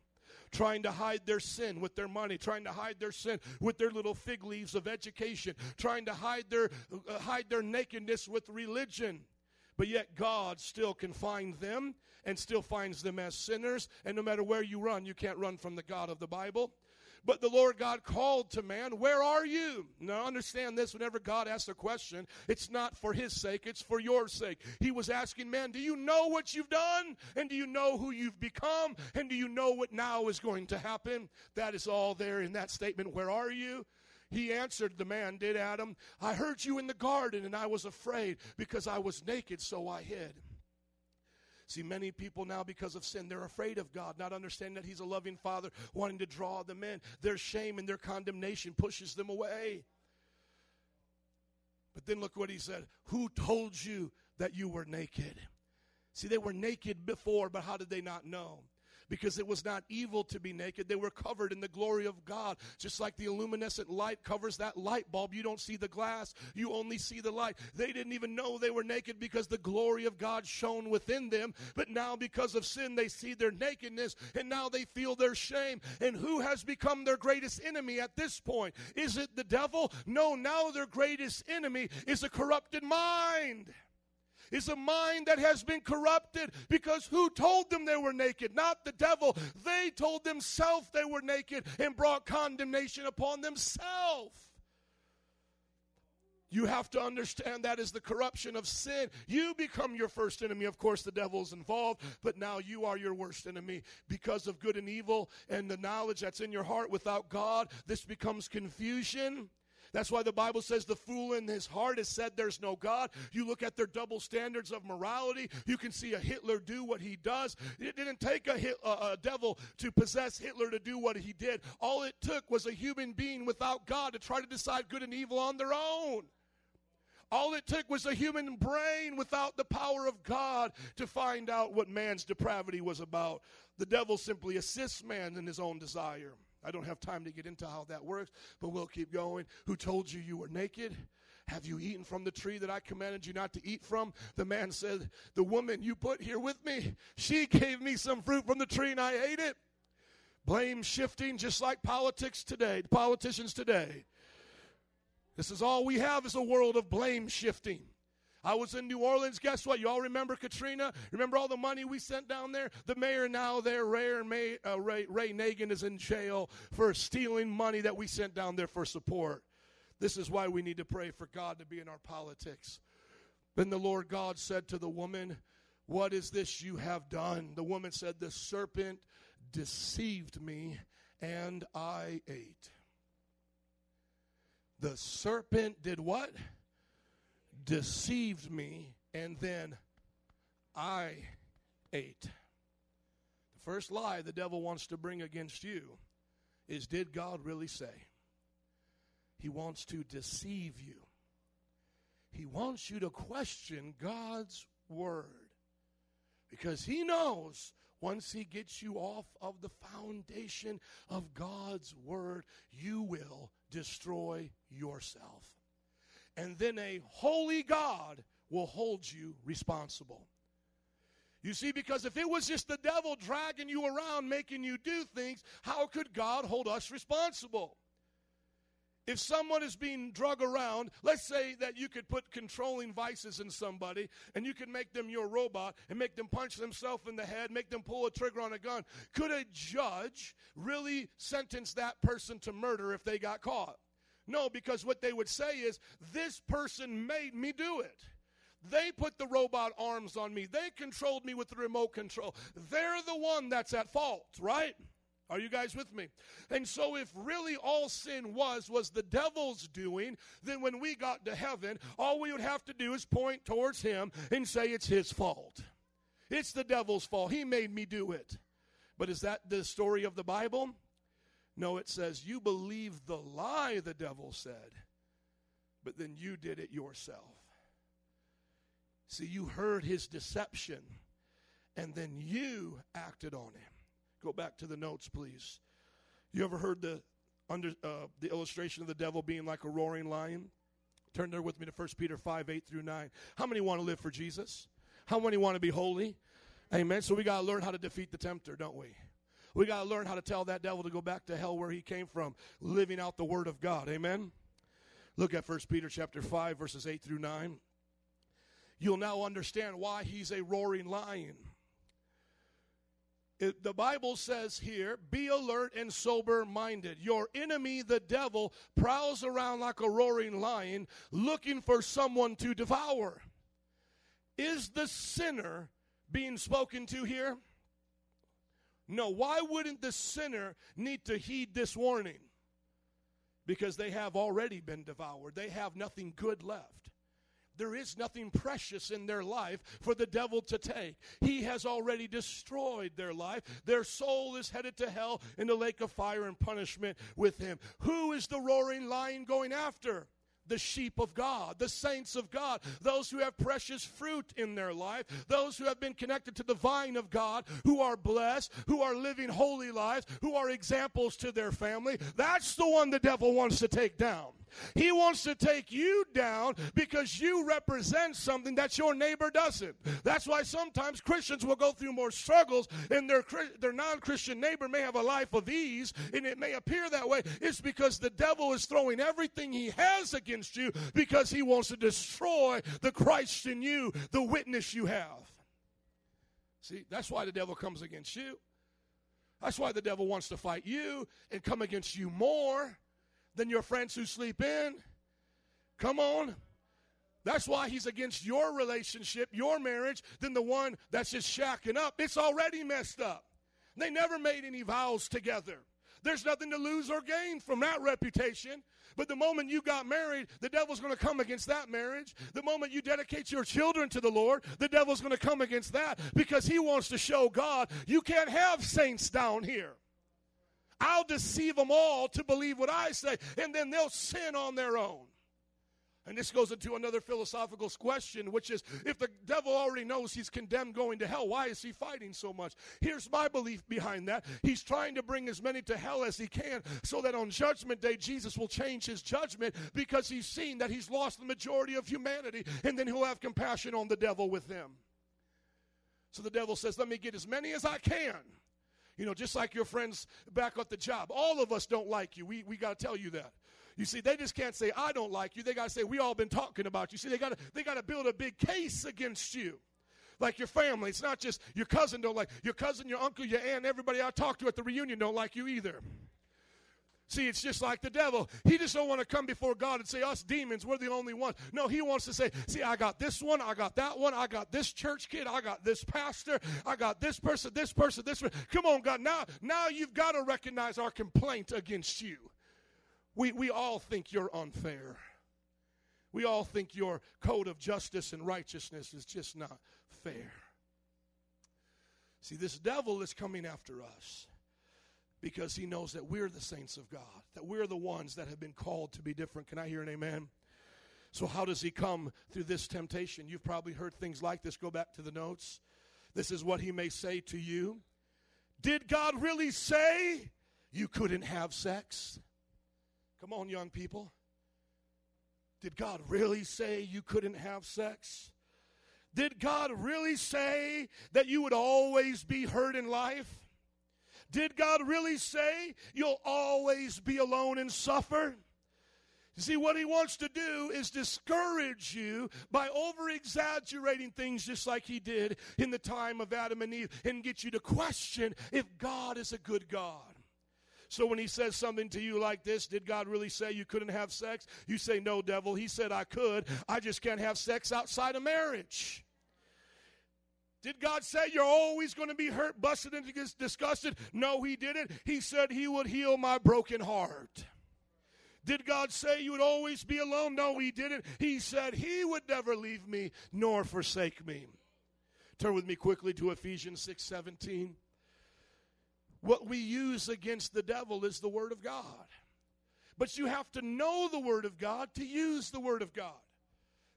Trying to hide their sin with their money, trying to hide their sin with their little fig leaves of education, trying to hide their uh, hide their nakedness with religion. But yet God still can find them and still finds them as sinners. And no matter where you run, you can't run from the God of the Bible. But the Lord God called to man, Where are you? Now understand this whenever God asks a question, it's not for his sake, it's for your sake. He was asking man, Do you know what you've done? And do you know who you've become? And do you know what now is going to happen? That is all there in that statement. Where are you? He answered the man, did Adam, I heard you in the garden and I was afraid because I was naked, so I hid. See, many people now, because of sin, they're afraid of God, not understanding that He's a loving Father, wanting to draw them in. Their shame and their condemnation pushes them away. But then look what He said Who told you that you were naked? See, they were naked before, but how did they not know? Because it was not evil to be naked. They were covered in the glory of God. Just like the luminescent light covers that light bulb, you don't see the glass, you only see the light. They didn't even know they were naked because the glory of God shone within them. But now, because of sin, they see their nakedness and now they feel their shame. And who has become their greatest enemy at this point? Is it the devil? No, now their greatest enemy is a corrupted mind is a mind that has been corrupted because who told them they were naked? Not the devil. They told themselves they were naked and brought condemnation upon themselves. You have to understand that is the corruption of sin. You become your first enemy. Of course, the devil's involved, but now you are your worst enemy because of good and evil and the knowledge that's in your heart without God. This becomes confusion. That's why the Bible says the fool in his heart has said there's no God. You look at their double standards of morality, you can see a Hitler do what he does. It didn't take a, hit, a, a devil to possess Hitler to do what he did. All it took was a human being without God to try to decide good and evil on their own. All it took was a human brain without the power of God to find out what man's depravity was about. The devil simply assists man in his own desire. I don't have time to get into how that works, but we'll keep going. Who told you you were naked? Have you eaten from the tree that I commanded you not to eat from? The man said, The woman you put here with me, she gave me some fruit from the tree and I ate it. Blame shifting, just like politics today, politicians today. This is all we have is a world of blame shifting. I was in New Orleans. Guess what? You all remember Katrina? Remember all the money we sent down there? The mayor now there, Ray, uh, Ray, Ray Nagin, is in jail for stealing money that we sent down there for support. This is why we need to pray for God to be in our politics. Then the Lord God said to the woman, What is this you have done? The woman said, The serpent deceived me, and I ate. The serpent did what? Deceived me, and then I ate. The first lie the devil wants to bring against you is Did God really say? He wants to deceive you. He wants you to question God's word because he knows once he gets you off of the foundation of God's word, you will destroy yourself and then a holy God will hold you responsible. You see, because if it was just the devil dragging you around, making you do things, how could God hold us responsible? If someone is being drug around, let's say that you could put controlling vices in somebody and you could make them your robot and make them punch themselves in the head, make them pull a trigger on a gun. Could a judge really sentence that person to murder if they got caught? No, because what they would say is, this person made me do it. They put the robot arms on me. They controlled me with the remote control. They're the one that's at fault, right? Are you guys with me? And so if really all sin was was the devil's doing, then when we got to heaven, all we would have to do is point towards him and say it's his fault. It's the devil's fault. He made me do it. But is that the story of the Bible? No, it says you believe the lie the devil said, but then you did it yourself. See, you heard his deception, and then you acted on him. Go back to the notes, please. You ever heard the under uh, the illustration of the devil being like a roaring lion? Turn there with me to 1 Peter 5, 8 through 9. How many want to live for Jesus? How many want to be holy? Amen. So we got to learn how to defeat the tempter, don't we? We got to learn how to tell that devil to go back to hell where he came from, living out the word of God. Amen. Look at 1 Peter chapter 5 verses 8 through 9. You'll now understand why he's a roaring lion. It, the Bible says here, be alert and sober minded. Your enemy, the devil, prowls around like a roaring lion looking for someone to devour. Is the sinner being spoken to here? No. Why wouldn't the sinner need to heed this warning? Because they have already been devoured, they have nothing good left. There is nothing precious in their life for the devil to take. He has already destroyed their life. Their soul is headed to hell in the lake of fire and punishment with him. Who is the roaring lion going after? The sheep of God, the saints of God, those who have precious fruit in their life, those who have been connected to the vine of God, who are blessed, who are living holy lives, who are examples to their family. That's the one the devil wants to take down. He wants to take you down because you represent something that your neighbor doesn't. That's why sometimes Christians will go through more struggles and their, their non Christian neighbor may have a life of ease and it may appear that way. It's because the devil is throwing everything he has against you because he wants to destroy the Christ in you, the witness you have. See, that's why the devil comes against you. That's why the devil wants to fight you and come against you more than your friends who sleep in. Come on. That's why he's against your relationship, your marriage, than the one that's just shacking up. It's already messed up. They never made any vows together. There's nothing to lose or gain from that reputation. But the moment you got married, the devil's going to come against that marriage. The moment you dedicate your children to the Lord, the devil's going to come against that because he wants to show God you can't have saints down here. I'll deceive them all to believe what I say, and then they'll sin on their own. And this goes into another philosophical question, which is if the devil already knows he's condemned going to hell, why is he fighting so much? Here's my belief behind that. He's trying to bring as many to hell as he can so that on judgment day, Jesus will change his judgment because he's seen that he's lost the majority of humanity, and then he'll have compassion on the devil with them. So the devil says, Let me get as many as I can. You know, just like your friends back at the job. All of us don't like you. We, we got to tell you that. You see, they just can't say, I don't like you. They got to say, we all been talking about you. See, they got to they got to build a big case against you. Like your family. It's not just your cousin don't like your cousin, your uncle, your aunt, everybody I talk to at the reunion don't like you either. See, it's just like the devil. He just don't want to come before God and say, us demons, we're the only ones. No, he wants to say, see, I got this one, I got that one, I got this church kid, I got this pastor, I got this person, this person, this person. Come on, God. Now, now you've got to recognize our complaint against you. We, we all think you're unfair. We all think your code of justice and righteousness is just not fair. See, this devil is coming after us because he knows that we're the saints of God, that we're the ones that have been called to be different. Can I hear an amen? So, how does he come through this temptation? You've probably heard things like this. Go back to the notes. This is what he may say to you Did God really say you couldn't have sex? Come on, young people. Did God really say you couldn't have sex? Did God really say that you would always be hurt in life? Did God really say you'll always be alone and suffer? You see, what he wants to do is discourage you by over exaggerating things just like he did in the time of Adam and Eve and get you to question if God is a good God. So when he says something to you like this, did God really say you couldn't have sex? You say, no, devil. He said I could. I just can't have sex outside of marriage. Did God say you're always going to be hurt, busted, and disgusted? No, He didn't. He said He would heal my broken heart. Did God say you would always be alone? No, He didn't. He said He would never leave me nor forsake me. Turn with me quickly to Ephesians 6 17. What we use against the devil is the Word of God. But you have to know the Word of God to use the Word of God.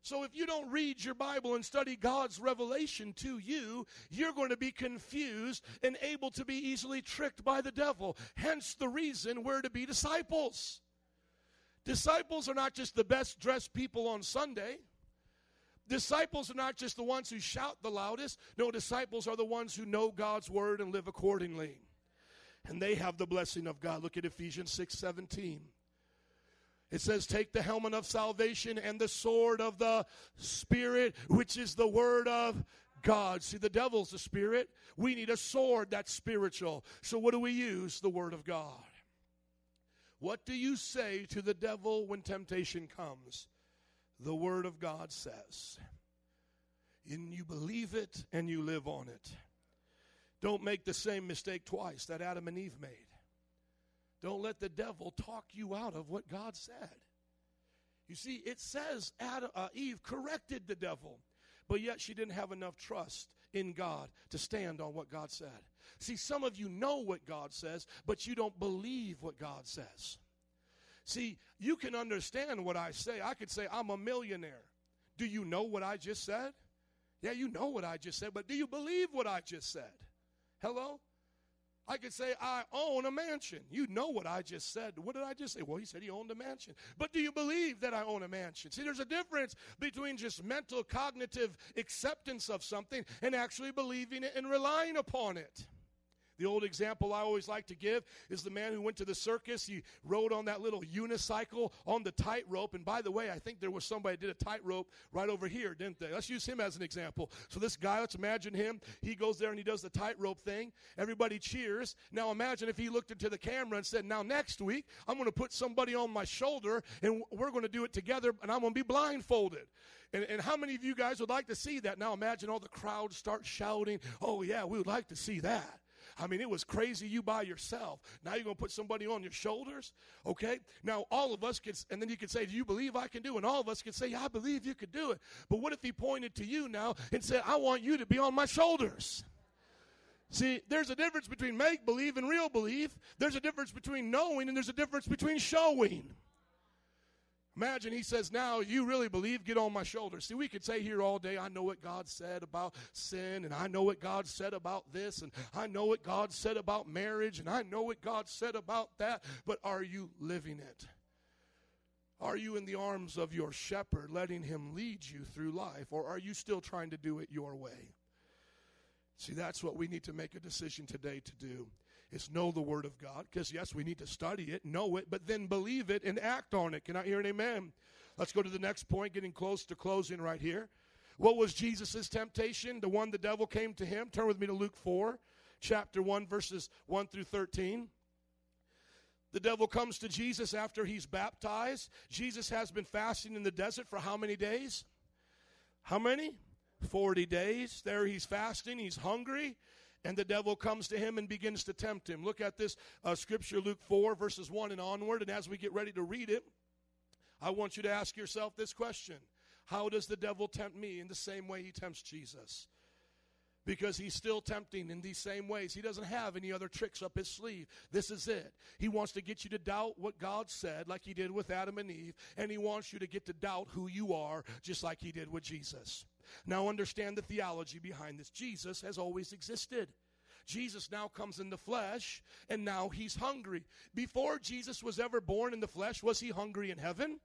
So if you don't read your Bible and study God's revelation to you, you're going to be confused and able to be easily tricked by the devil. Hence the reason we're to be disciples. Disciples are not just the best dressed people on Sunday. Disciples are not just the ones who shout the loudest. No, disciples are the ones who know God's word and live accordingly. And they have the blessing of God. Look at Ephesians 6 17. It says, Take the helmet of salvation and the sword of the Spirit, which is the word of God. See, the devil's the Spirit. We need a sword that's spiritual. So, what do we use? The word of God. What do you say to the devil when temptation comes? The word of God says. And you believe it and you live on it. Don't make the same mistake twice that Adam and Eve made. Don't let the devil talk you out of what God said. You see, it says Adam, uh, Eve corrected the devil, but yet she didn't have enough trust in God to stand on what God said. See, some of you know what God says, but you don't believe what God says. See, you can understand what I say. I could say, I'm a millionaire. Do you know what I just said? Yeah, you know what I just said, but do you believe what I just said? Hello? I could say, I own a mansion. You know what I just said. What did I just say? Well, he said he owned a mansion. But do you believe that I own a mansion? See, there's a difference between just mental cognitive acceptance of something and actually believing it and relying upon it. The old example I always like to give is the man who went to the circus. He rode on that little unicycle on the tightrope. And by the way, I think there was somebody did a tightrope right over here, didn't they? Let's use him as an example. So this guy, let's imagine him. He goes there and he does the tightrope thing. Everybody cheers. Now imagine if he looked into the camera and said, "Now next week, I'm going to put somebody on my shoulder and we're going to do it together, and I'm going to be blindfolded." And, and how many of you guys would like to see that? Now imagine all the crowd start shouting, "Oh yeah, we would like to see that." I mean, it was crazy you by yourself. Now you're going to put somebody on your shoulders, okay? Now all of us could, and then you could say, Do you believe I can do? And all of us could say, I believe you could do it. But what if he pointed to you now and said, I want you to be on my shoulders? See, there's a difference between make believe and real belief. There's a difference between knowing and there's a difference between showing. Imagine he says, Now you really believe, get on my shoulders. See, we could say here all day, I know what God said about sin, and I know what God said about this, and I know what God said about marriage, and I know what God said about that, but are you living it? Are you in the arms of your shepherd, letting him lead you through life, or are you still trying to do it your way? See, that's what we need to make a decision today to do is know the Word of God. Because, yes, we need to study it, know it, but then believe it and act on it. Can I hear an amen? Let's go to the next point, getting close to closing right here. What was Jesus' temptation? The one the devil came to him. Turn with me to Luke 4, chapter 1, verses 1 through 13. The devil comes to Jesus after he's baptized. Jesus has been fasting in the desert for how many days? How many? 40 days. There he's fasting, he's hungry, and the devil comes to him and begins to tempt him. Look at this uh, scripture, Luke 4, verses 1 and onward. And as we get ready to read it, I want you to ask yourself this question How does the devil tempt me in the same way he tempts Jesus? Because he's still tempting in these same ways. He doesn't have any other tricks up his sleeve. This is it. He wants to get you to doubt what God said, like he did with Adam and Eve, and he wants you to get to doubt who you are, just like he did with Jesus. Now, understand the theology behind this. Jesus has always existed. Jesus now comes in the flesh, and now he's hungry. Before Jesus was ever born in the flesh, was he hungry in heaven?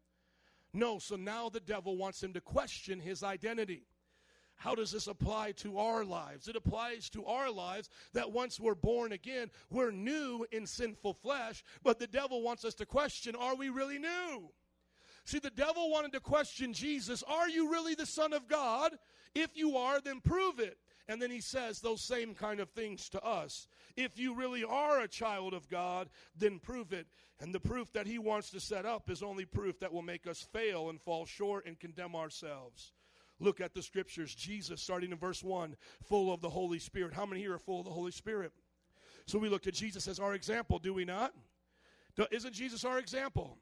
No, so now the devil wants him to question his identity. How does this apply to our lives? It applies to our lives that once we're born again, we're new in sinful flesh, but the devil wants us to question are we really new? See, the devil wanted to question Jesus Are you really the Son of God? If you are, then prove it. And then he says those same kind of things to us. If you really are a child of God, then prove it. And the proof that he wants to set up is only proof that will make us fail and fall short and condemn ourselves. Look at the scriptures. Jesus, starting in verse 1, full of the Holy Spirit. How many here are full of the Holy Spirit? So we look to Jesus as our example, do we not? Isn't Jesus our example?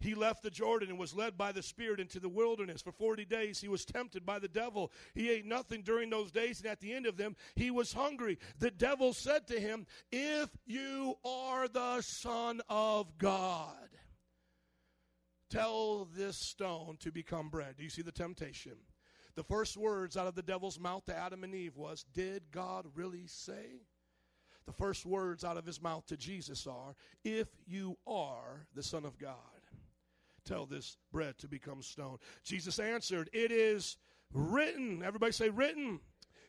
He left the Jordan and was led by the Spirit into the wilderness. For 40 days he was tempted by the devil. He ate nothing during those days, and at the end of them he was hungry. The devil said to him, If you are the Son of God, tell this stone to become bread. Do you see the temptation? The first words out of the devil's mouth to Adam and Eve was, Did God really say? The first words out of his mouth to Jesus are, If you are the Son of God, tell this bread to become stone. Jesus answered, It is written. Everybody say, written.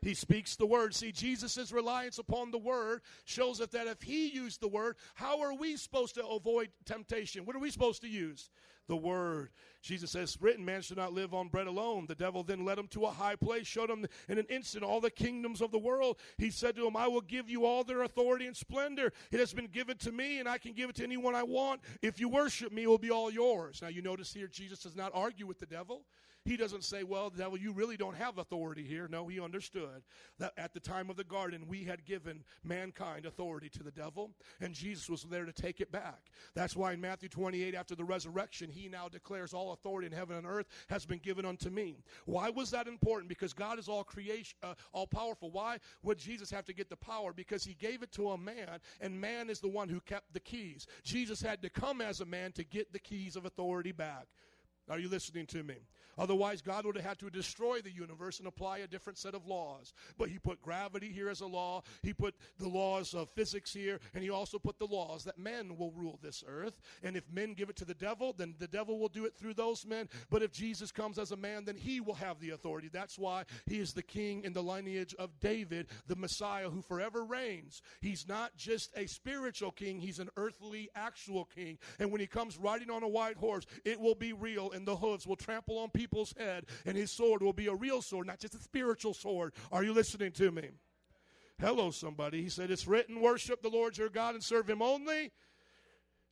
He speaks the word. See, Jesus' reliance upon the word shows us that if he used the word, how are we supposed to avoid temptation? What are we supposed to use? The word. Jesus says, written, man should not live on bread alone. The devil then led him to a high place, showed him in an instant all the kingdoms of the world. He said to him, I will give you all their authority and splendor. It has been given to me, and I can give it to anyone I want. If you worship me, it will be all yours. Now, you notice here, Jesus does not argue with the devil. He doesn't say, Well, devil, you really don't have authority here. No, he understood that at the time of the garden, we had given mankind authority to the devil, and Jesus was there to take it back. That's why in Matthew 28, after the resurrection, he now declares all authority in heaven and earth has been given unto me. Why was that important? Because God is all creation, uh, all powerful. Why would Jesus have to get the power? Because he gave it to a man, and man is the one who kept the keys. Jesus had to come as a man to get the keys of authority back. Are you listening to me? Otherwise, God would have had to destroy the universe and apply a different set of laws. But He put gravity here as a law, He put the laws of physics here, and He also put the laws that men will rule this earth. And if men give it to the devil, then the devil will do it through those men. But if Jesus comes as a man, then He will have the authority. That's why He is the king in the lineage of David, the Messiah who forever reigns. He's not just a spiritual king, He's an earthly, actual king. And when He comes riding on a white horse, it will be real, and the hooves will trample on people's head, and his sword will be a real sword, not just a spiritual sword. Are you listening to me? Hello, somebody. He said, It's written, worship the Lord your God and serve him only.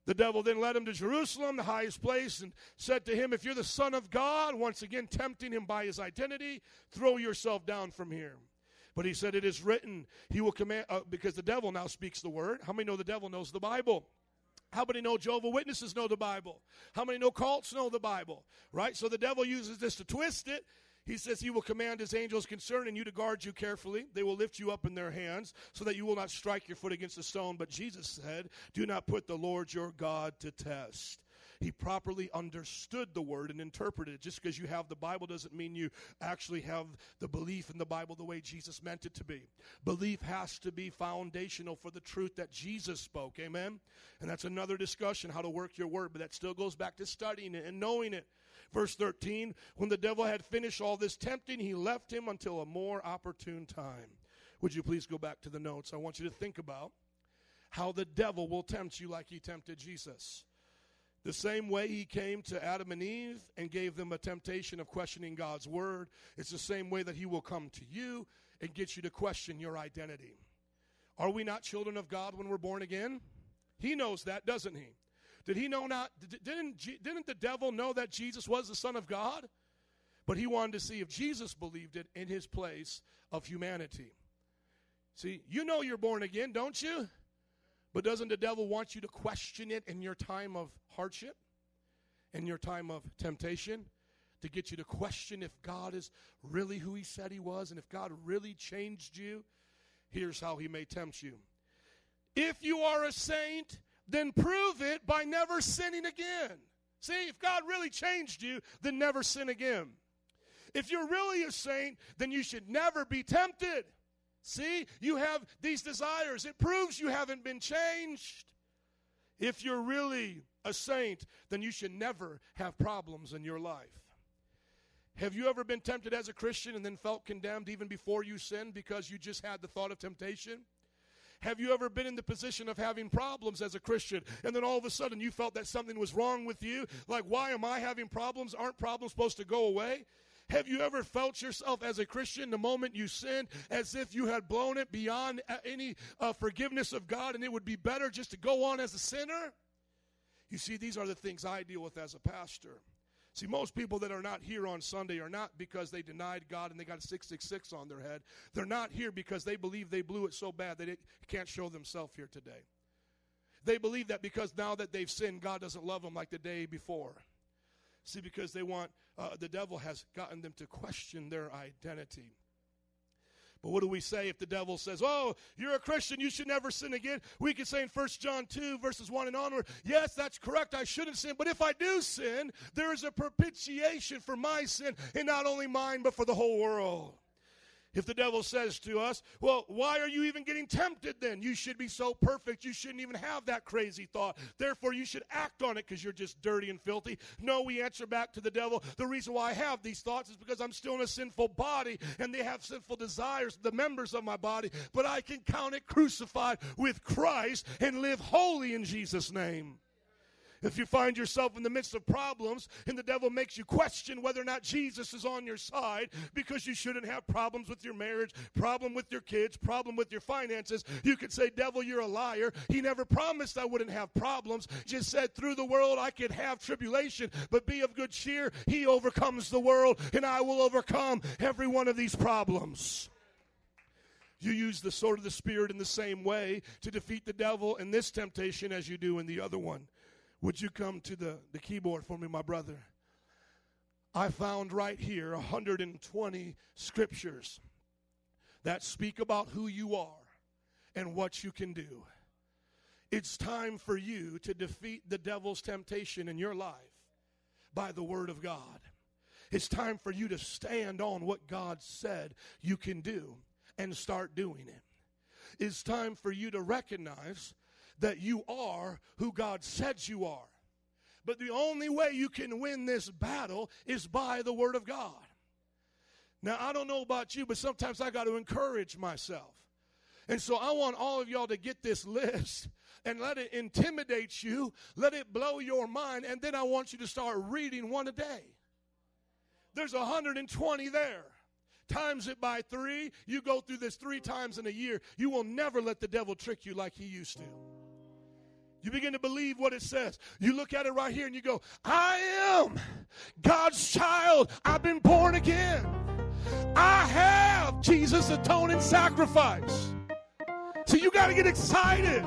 The devil then led him to Jerusalem, the highest place, and said to him, If you're the Son of God, once again tempting him by his identity, throw yourself down from here. But he said, It is written, He will command, uh, because the devil now speaks the word. How many know the devil knows the Bible? How many know Jehovah Witnesses know the Bible? How many know cults know the Bible? Right? So the devil uses this to twist it. He says he will command his angels concerning you to guard you carefully. They will lift you up in their hands so that you will not strike your foot against a stone. But Jesus said, Do not put the Lord your God to test. He properly understood the word and interpreted it. Just because you have the Bible doesn't mean you actually have the belief in the Bible the way Jesus meant it to be. Belief has to be foundational for the truth that Jesus spoke. Amen? And that's another discussion, how to work your word, but that still goes back to studying it and knowing it. Verse 13 When the devil had finished all this tempting, he left him until a more opportune time. Would you please go back to the notes? I want you to think about how the devil will tempt you like he tempted Jesus. The same way he came to Adam and Eve and gave them a temptation of questioning God's word, it's the same way that he will come to you and get you to question your identity. Are we not children of God when we're born again? He knows that, doesn't he? Did he know not didn't didn't the devil know that Jesus was the son of God? But he wanted to see if Jesus believed it in his place of humanity. See, you know you're born again, don't you? But doesn't the devil want you to question it in your time of hardship, in your time of temptation, to get you to question if God is really who he said he was and if God really changed you? Here's how he may tempt you. If you are a saint, then prove it by never sinning again. See, if God really changed you, then never sin again. If you're really a saint, then you should never be tempted. See, you have these desires. It proves you haven't been changed. If you're really a saint, then you should never have problems in your life. Have you ever been tempted as a Christian and then felt condemned even before you sinned because you just had the thought of temptation? Have you ever been in the position of having problems as a Christian and then all of a sudden you felt that something was wrong with you? Like, why am I having problems? Aren't problems supposed to go away? Have you ever felt yourself as a Christian the moment you sinned as if you had blown it beyond uh, any uh, forgiveness of God and it would be better just to go on as a sinner? You see, these are the things I deal with as a pastor. See, most people that are not here on Sunday are not because they denied God and they got a 666 on their head. They're not here because they believe they blew it so bad that they can't show themselves here today. They believe that because now that they've sinned, God doesn't love them like the day before. See, because they want, uh, the devil has gotten them to question their identity. But what do we say if the devil says, Oh, you're a Christian, you should never sin again? We can say in 1 John 2, verses 1 and onward, Yes, that's correct, I shouldn't sin. But if I do sin, there is a propitiation for my sin, and not only mine, but for the whole world. If the devil says to us, Well, why are you even getting tempted then? You should be so perfect. You shouldn't even have that crazy thought. Therefore, you should act on it because you're just dirty and filthy. No, we answer back to the devil. The reason why I have these thoughts is because I'm still in a sinful body and they have sinful desires, the members of my body, but I can count it crucified with Christ and live holy in Jesus' name. If you find yourself in the midst of problems and the devil makes you question whether or not Jesus is on your side because you shouldn't have problems with your marriage, problem with your kids, problem with your finances, you could say, Devil, you're a liar. He never promised I wouldn't have problems. Just said through the world I could have tribulation, but be of good cheer. He overcomes the world and I will overcome every one of these problems. You use the sword of the Spirit in the same way to defeat the devil in this temptation as you do in the other one. Would you come to the, the keyboard for me, my brother? I found right here 120 scriptures that speak about who you are and what you can do. It's time for you to defeat the devil's temptation in your life by the word of God. It's time for you to stand on what God said you can do and start doing it. It's time for you to recognize that you are who God said you are. But the only way you can win this battle is by the Word of God. Now, I don't know about you, but sometimes I got to encourage myself. And so I want all of y'all to get this list and let it intimidate you, let it blow your mind, and then I want you to start reading one a day. There's 120 there. Times it by three. You go through this three times in a year. You will never let the devil trick you like he used to. You begin to believe what it says. You look at it right here and you go, I am God's child. I've been born again. I have Jesus' atoning sacrifice. So you got to get excited.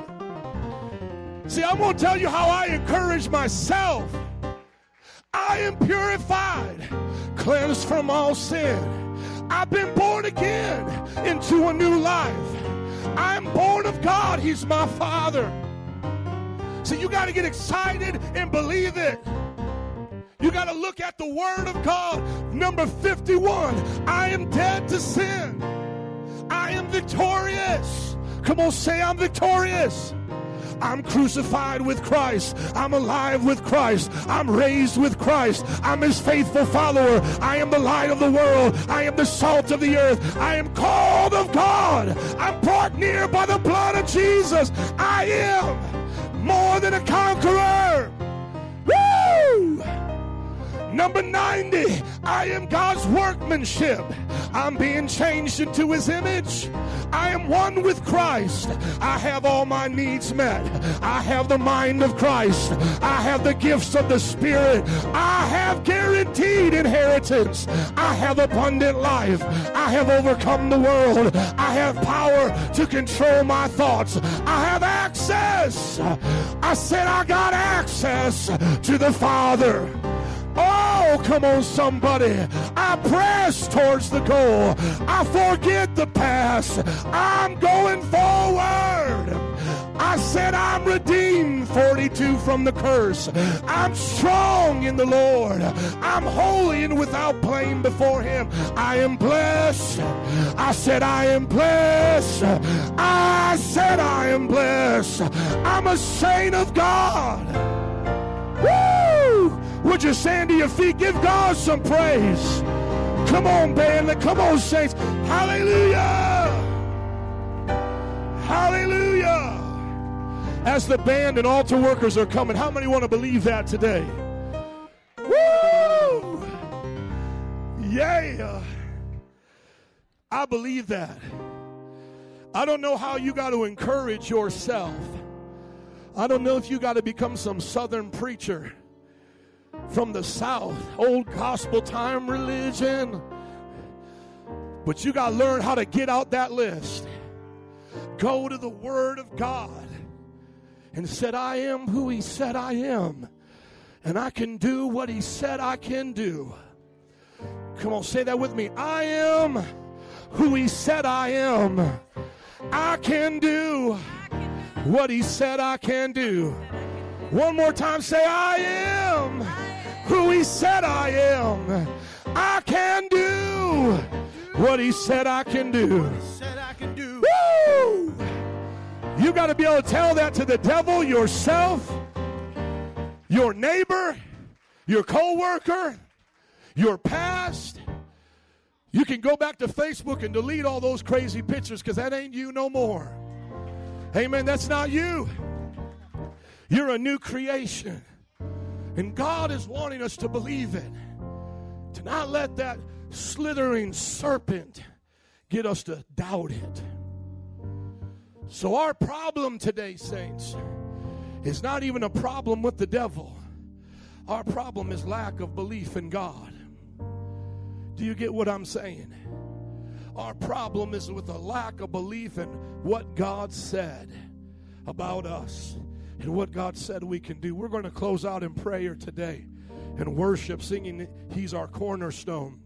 See, I'm going to tell you how I encourage myself. I am purified, cleansed from all sin. I've been born again into a new life. I'm born of God. He's my Father. So you got to get excited and believe it. You got to look at the Word of God. Number 51 I am dead to sin. I am victorious. Come on, say, I'm victorious. I'm crucified with Christ. I'm alive with Christ. I'm raised with Christ. I'm his faithful follower. I am the light of the world. I am the salt of the earth. I am called of God. I'm brought near by the blood of Jesus. I am more than a conqueror. Woo! Number 90, I am God's workmanship. I'm being changed into his image. I am one with Christ. I have all my needs met. I have the mind of Christ. I have the gifts of the Spirit. I have guaranteed inheritance. I have abundant life. I have overcome the world. I have power to control my thoughts. I have access. I said I got access to the Father. Oh, come on, somebody. I press towards the goal. I forget the past. I'm going forward. I said I'm redeemed 42 from the curse. I'm strong in the Lord. I'm holy and without blame before him. I am blessed. I said I am blessed. I said I am blessed. I'm a saint of God. Woo! Would you stand to your feet? Give God some praise. Come on, band. Come on, saints. Hallelujah. Hallelujah. As the band and altar workers are coming, how many want to believe that today? Woo! Yeah. I believe that. I don't know how you got to encourage yourself. I don't know if you got to become some southern preacher from the south, old gospel time religion. But you got to learn how to get out that list. Go to the Word of God and said, I am who He said I am, and I can do what He said I can do. Come on, say that with me. I am who He said I am. I can do what He said I can do. One more time, say, I am who He said I am. I can do what He said I can do. Woo! You got to be able to tell that to the devil, yourself, your neighbor, your coworker, your past. You can go back to Facebook and delete all those crazy pictures because that ain't you no more. Amen. That's not you. You're a new creation. And God is wanting us to believe it. To not let that slithering serpent get us to doubt it. So, our problem today, saints, is not even a problem with the devil. Our problem is lack of belief in God. Do you get what I'm saying? Our problem is with a lack of belief in what God said about us and what God said we can do. We're going to close out in prayer today and worship, singing, He's our cornerstone.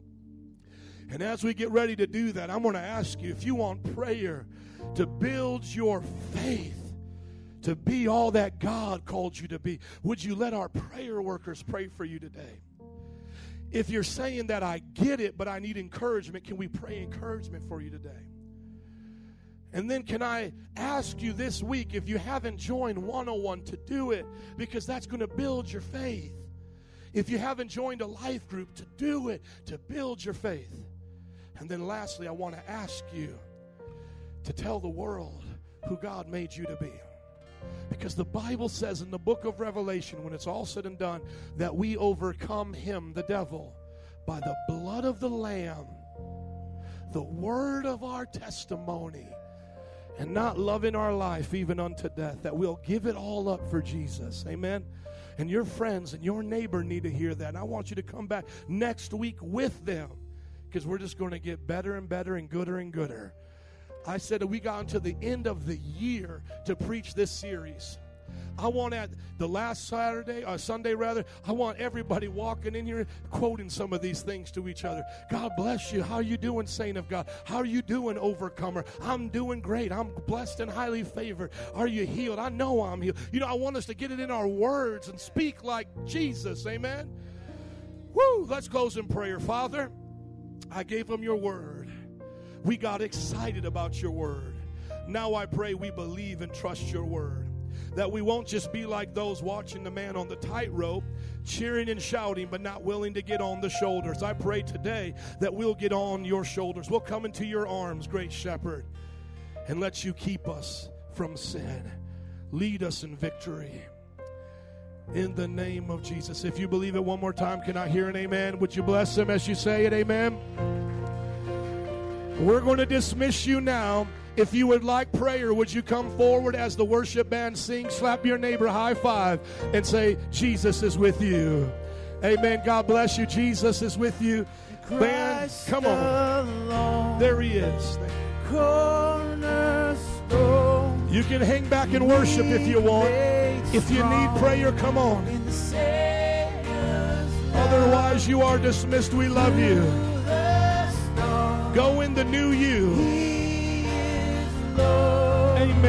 And as we get ready to do that, I'm going to ask you if you want prayer to build your faith, to be all that God called you to be, would you let our prayer workers pray for you today? If you're saying that I get it, but I need encouragement, can we pray encouragement for you today? And then, can I ask you this week if you haven't joined 101 to do it because that's going to build your faith? If you haven't joined a life group, to do it to build your faith. And then, lastly, I want to ask you to tell the world who God made you to be. Because the Bible says in the book of Revelation, when it's all said and done, that we overcome him, the devil, by the blood of the Lamb, the word of our testimony, and not loving our life even unto death, that we'll give it all up for Jesus. Amen. And your friends and your neighbor need to hear that. And I want you to come back next week with them because we're just going to get better and better and gooder and gooder. I said we got until the end of the year to preach this series. I want at the last Saturday, or Sunday rather, I want everybody walking in here quoting some of these things to each other. God bless you. How are you doing, saint of God? How are you doing, overcomer? I'm doing great. I'm blessed and highly favored. Are you healed? I know I'm healed. You know, I want us to get it in our words and speak like Jesus. Amen. Woo! Let's close in prayer. Father, I gave them your word. We got excited about your word. Now I pray we believe and trust your word. That we won't just be like those watching the man on the tightrope, cheering and shouting, but not willing to get on the shoulders. I pray today that we'll get on your shoulders. We'll come into your arms, great shepherd, and let you keep us from sin. Lead us in victory. In the name of Jesus. If you believe it one more time, can I hear an amen? Would you bless him as you say it? Amen. We're going to dismiss you now. If you would like prayer, would you come forward as the worship band sings? Slap your neighbor high five and say, Jesus is with you. Amen. God bless you. Jesus is with you. Band, come on. Alone, There he is. You can hang back and worship if you want. If you need prayer, come on. in the Savior's Otherwise, you are dismissed. We love you. Go in the new you. Amen.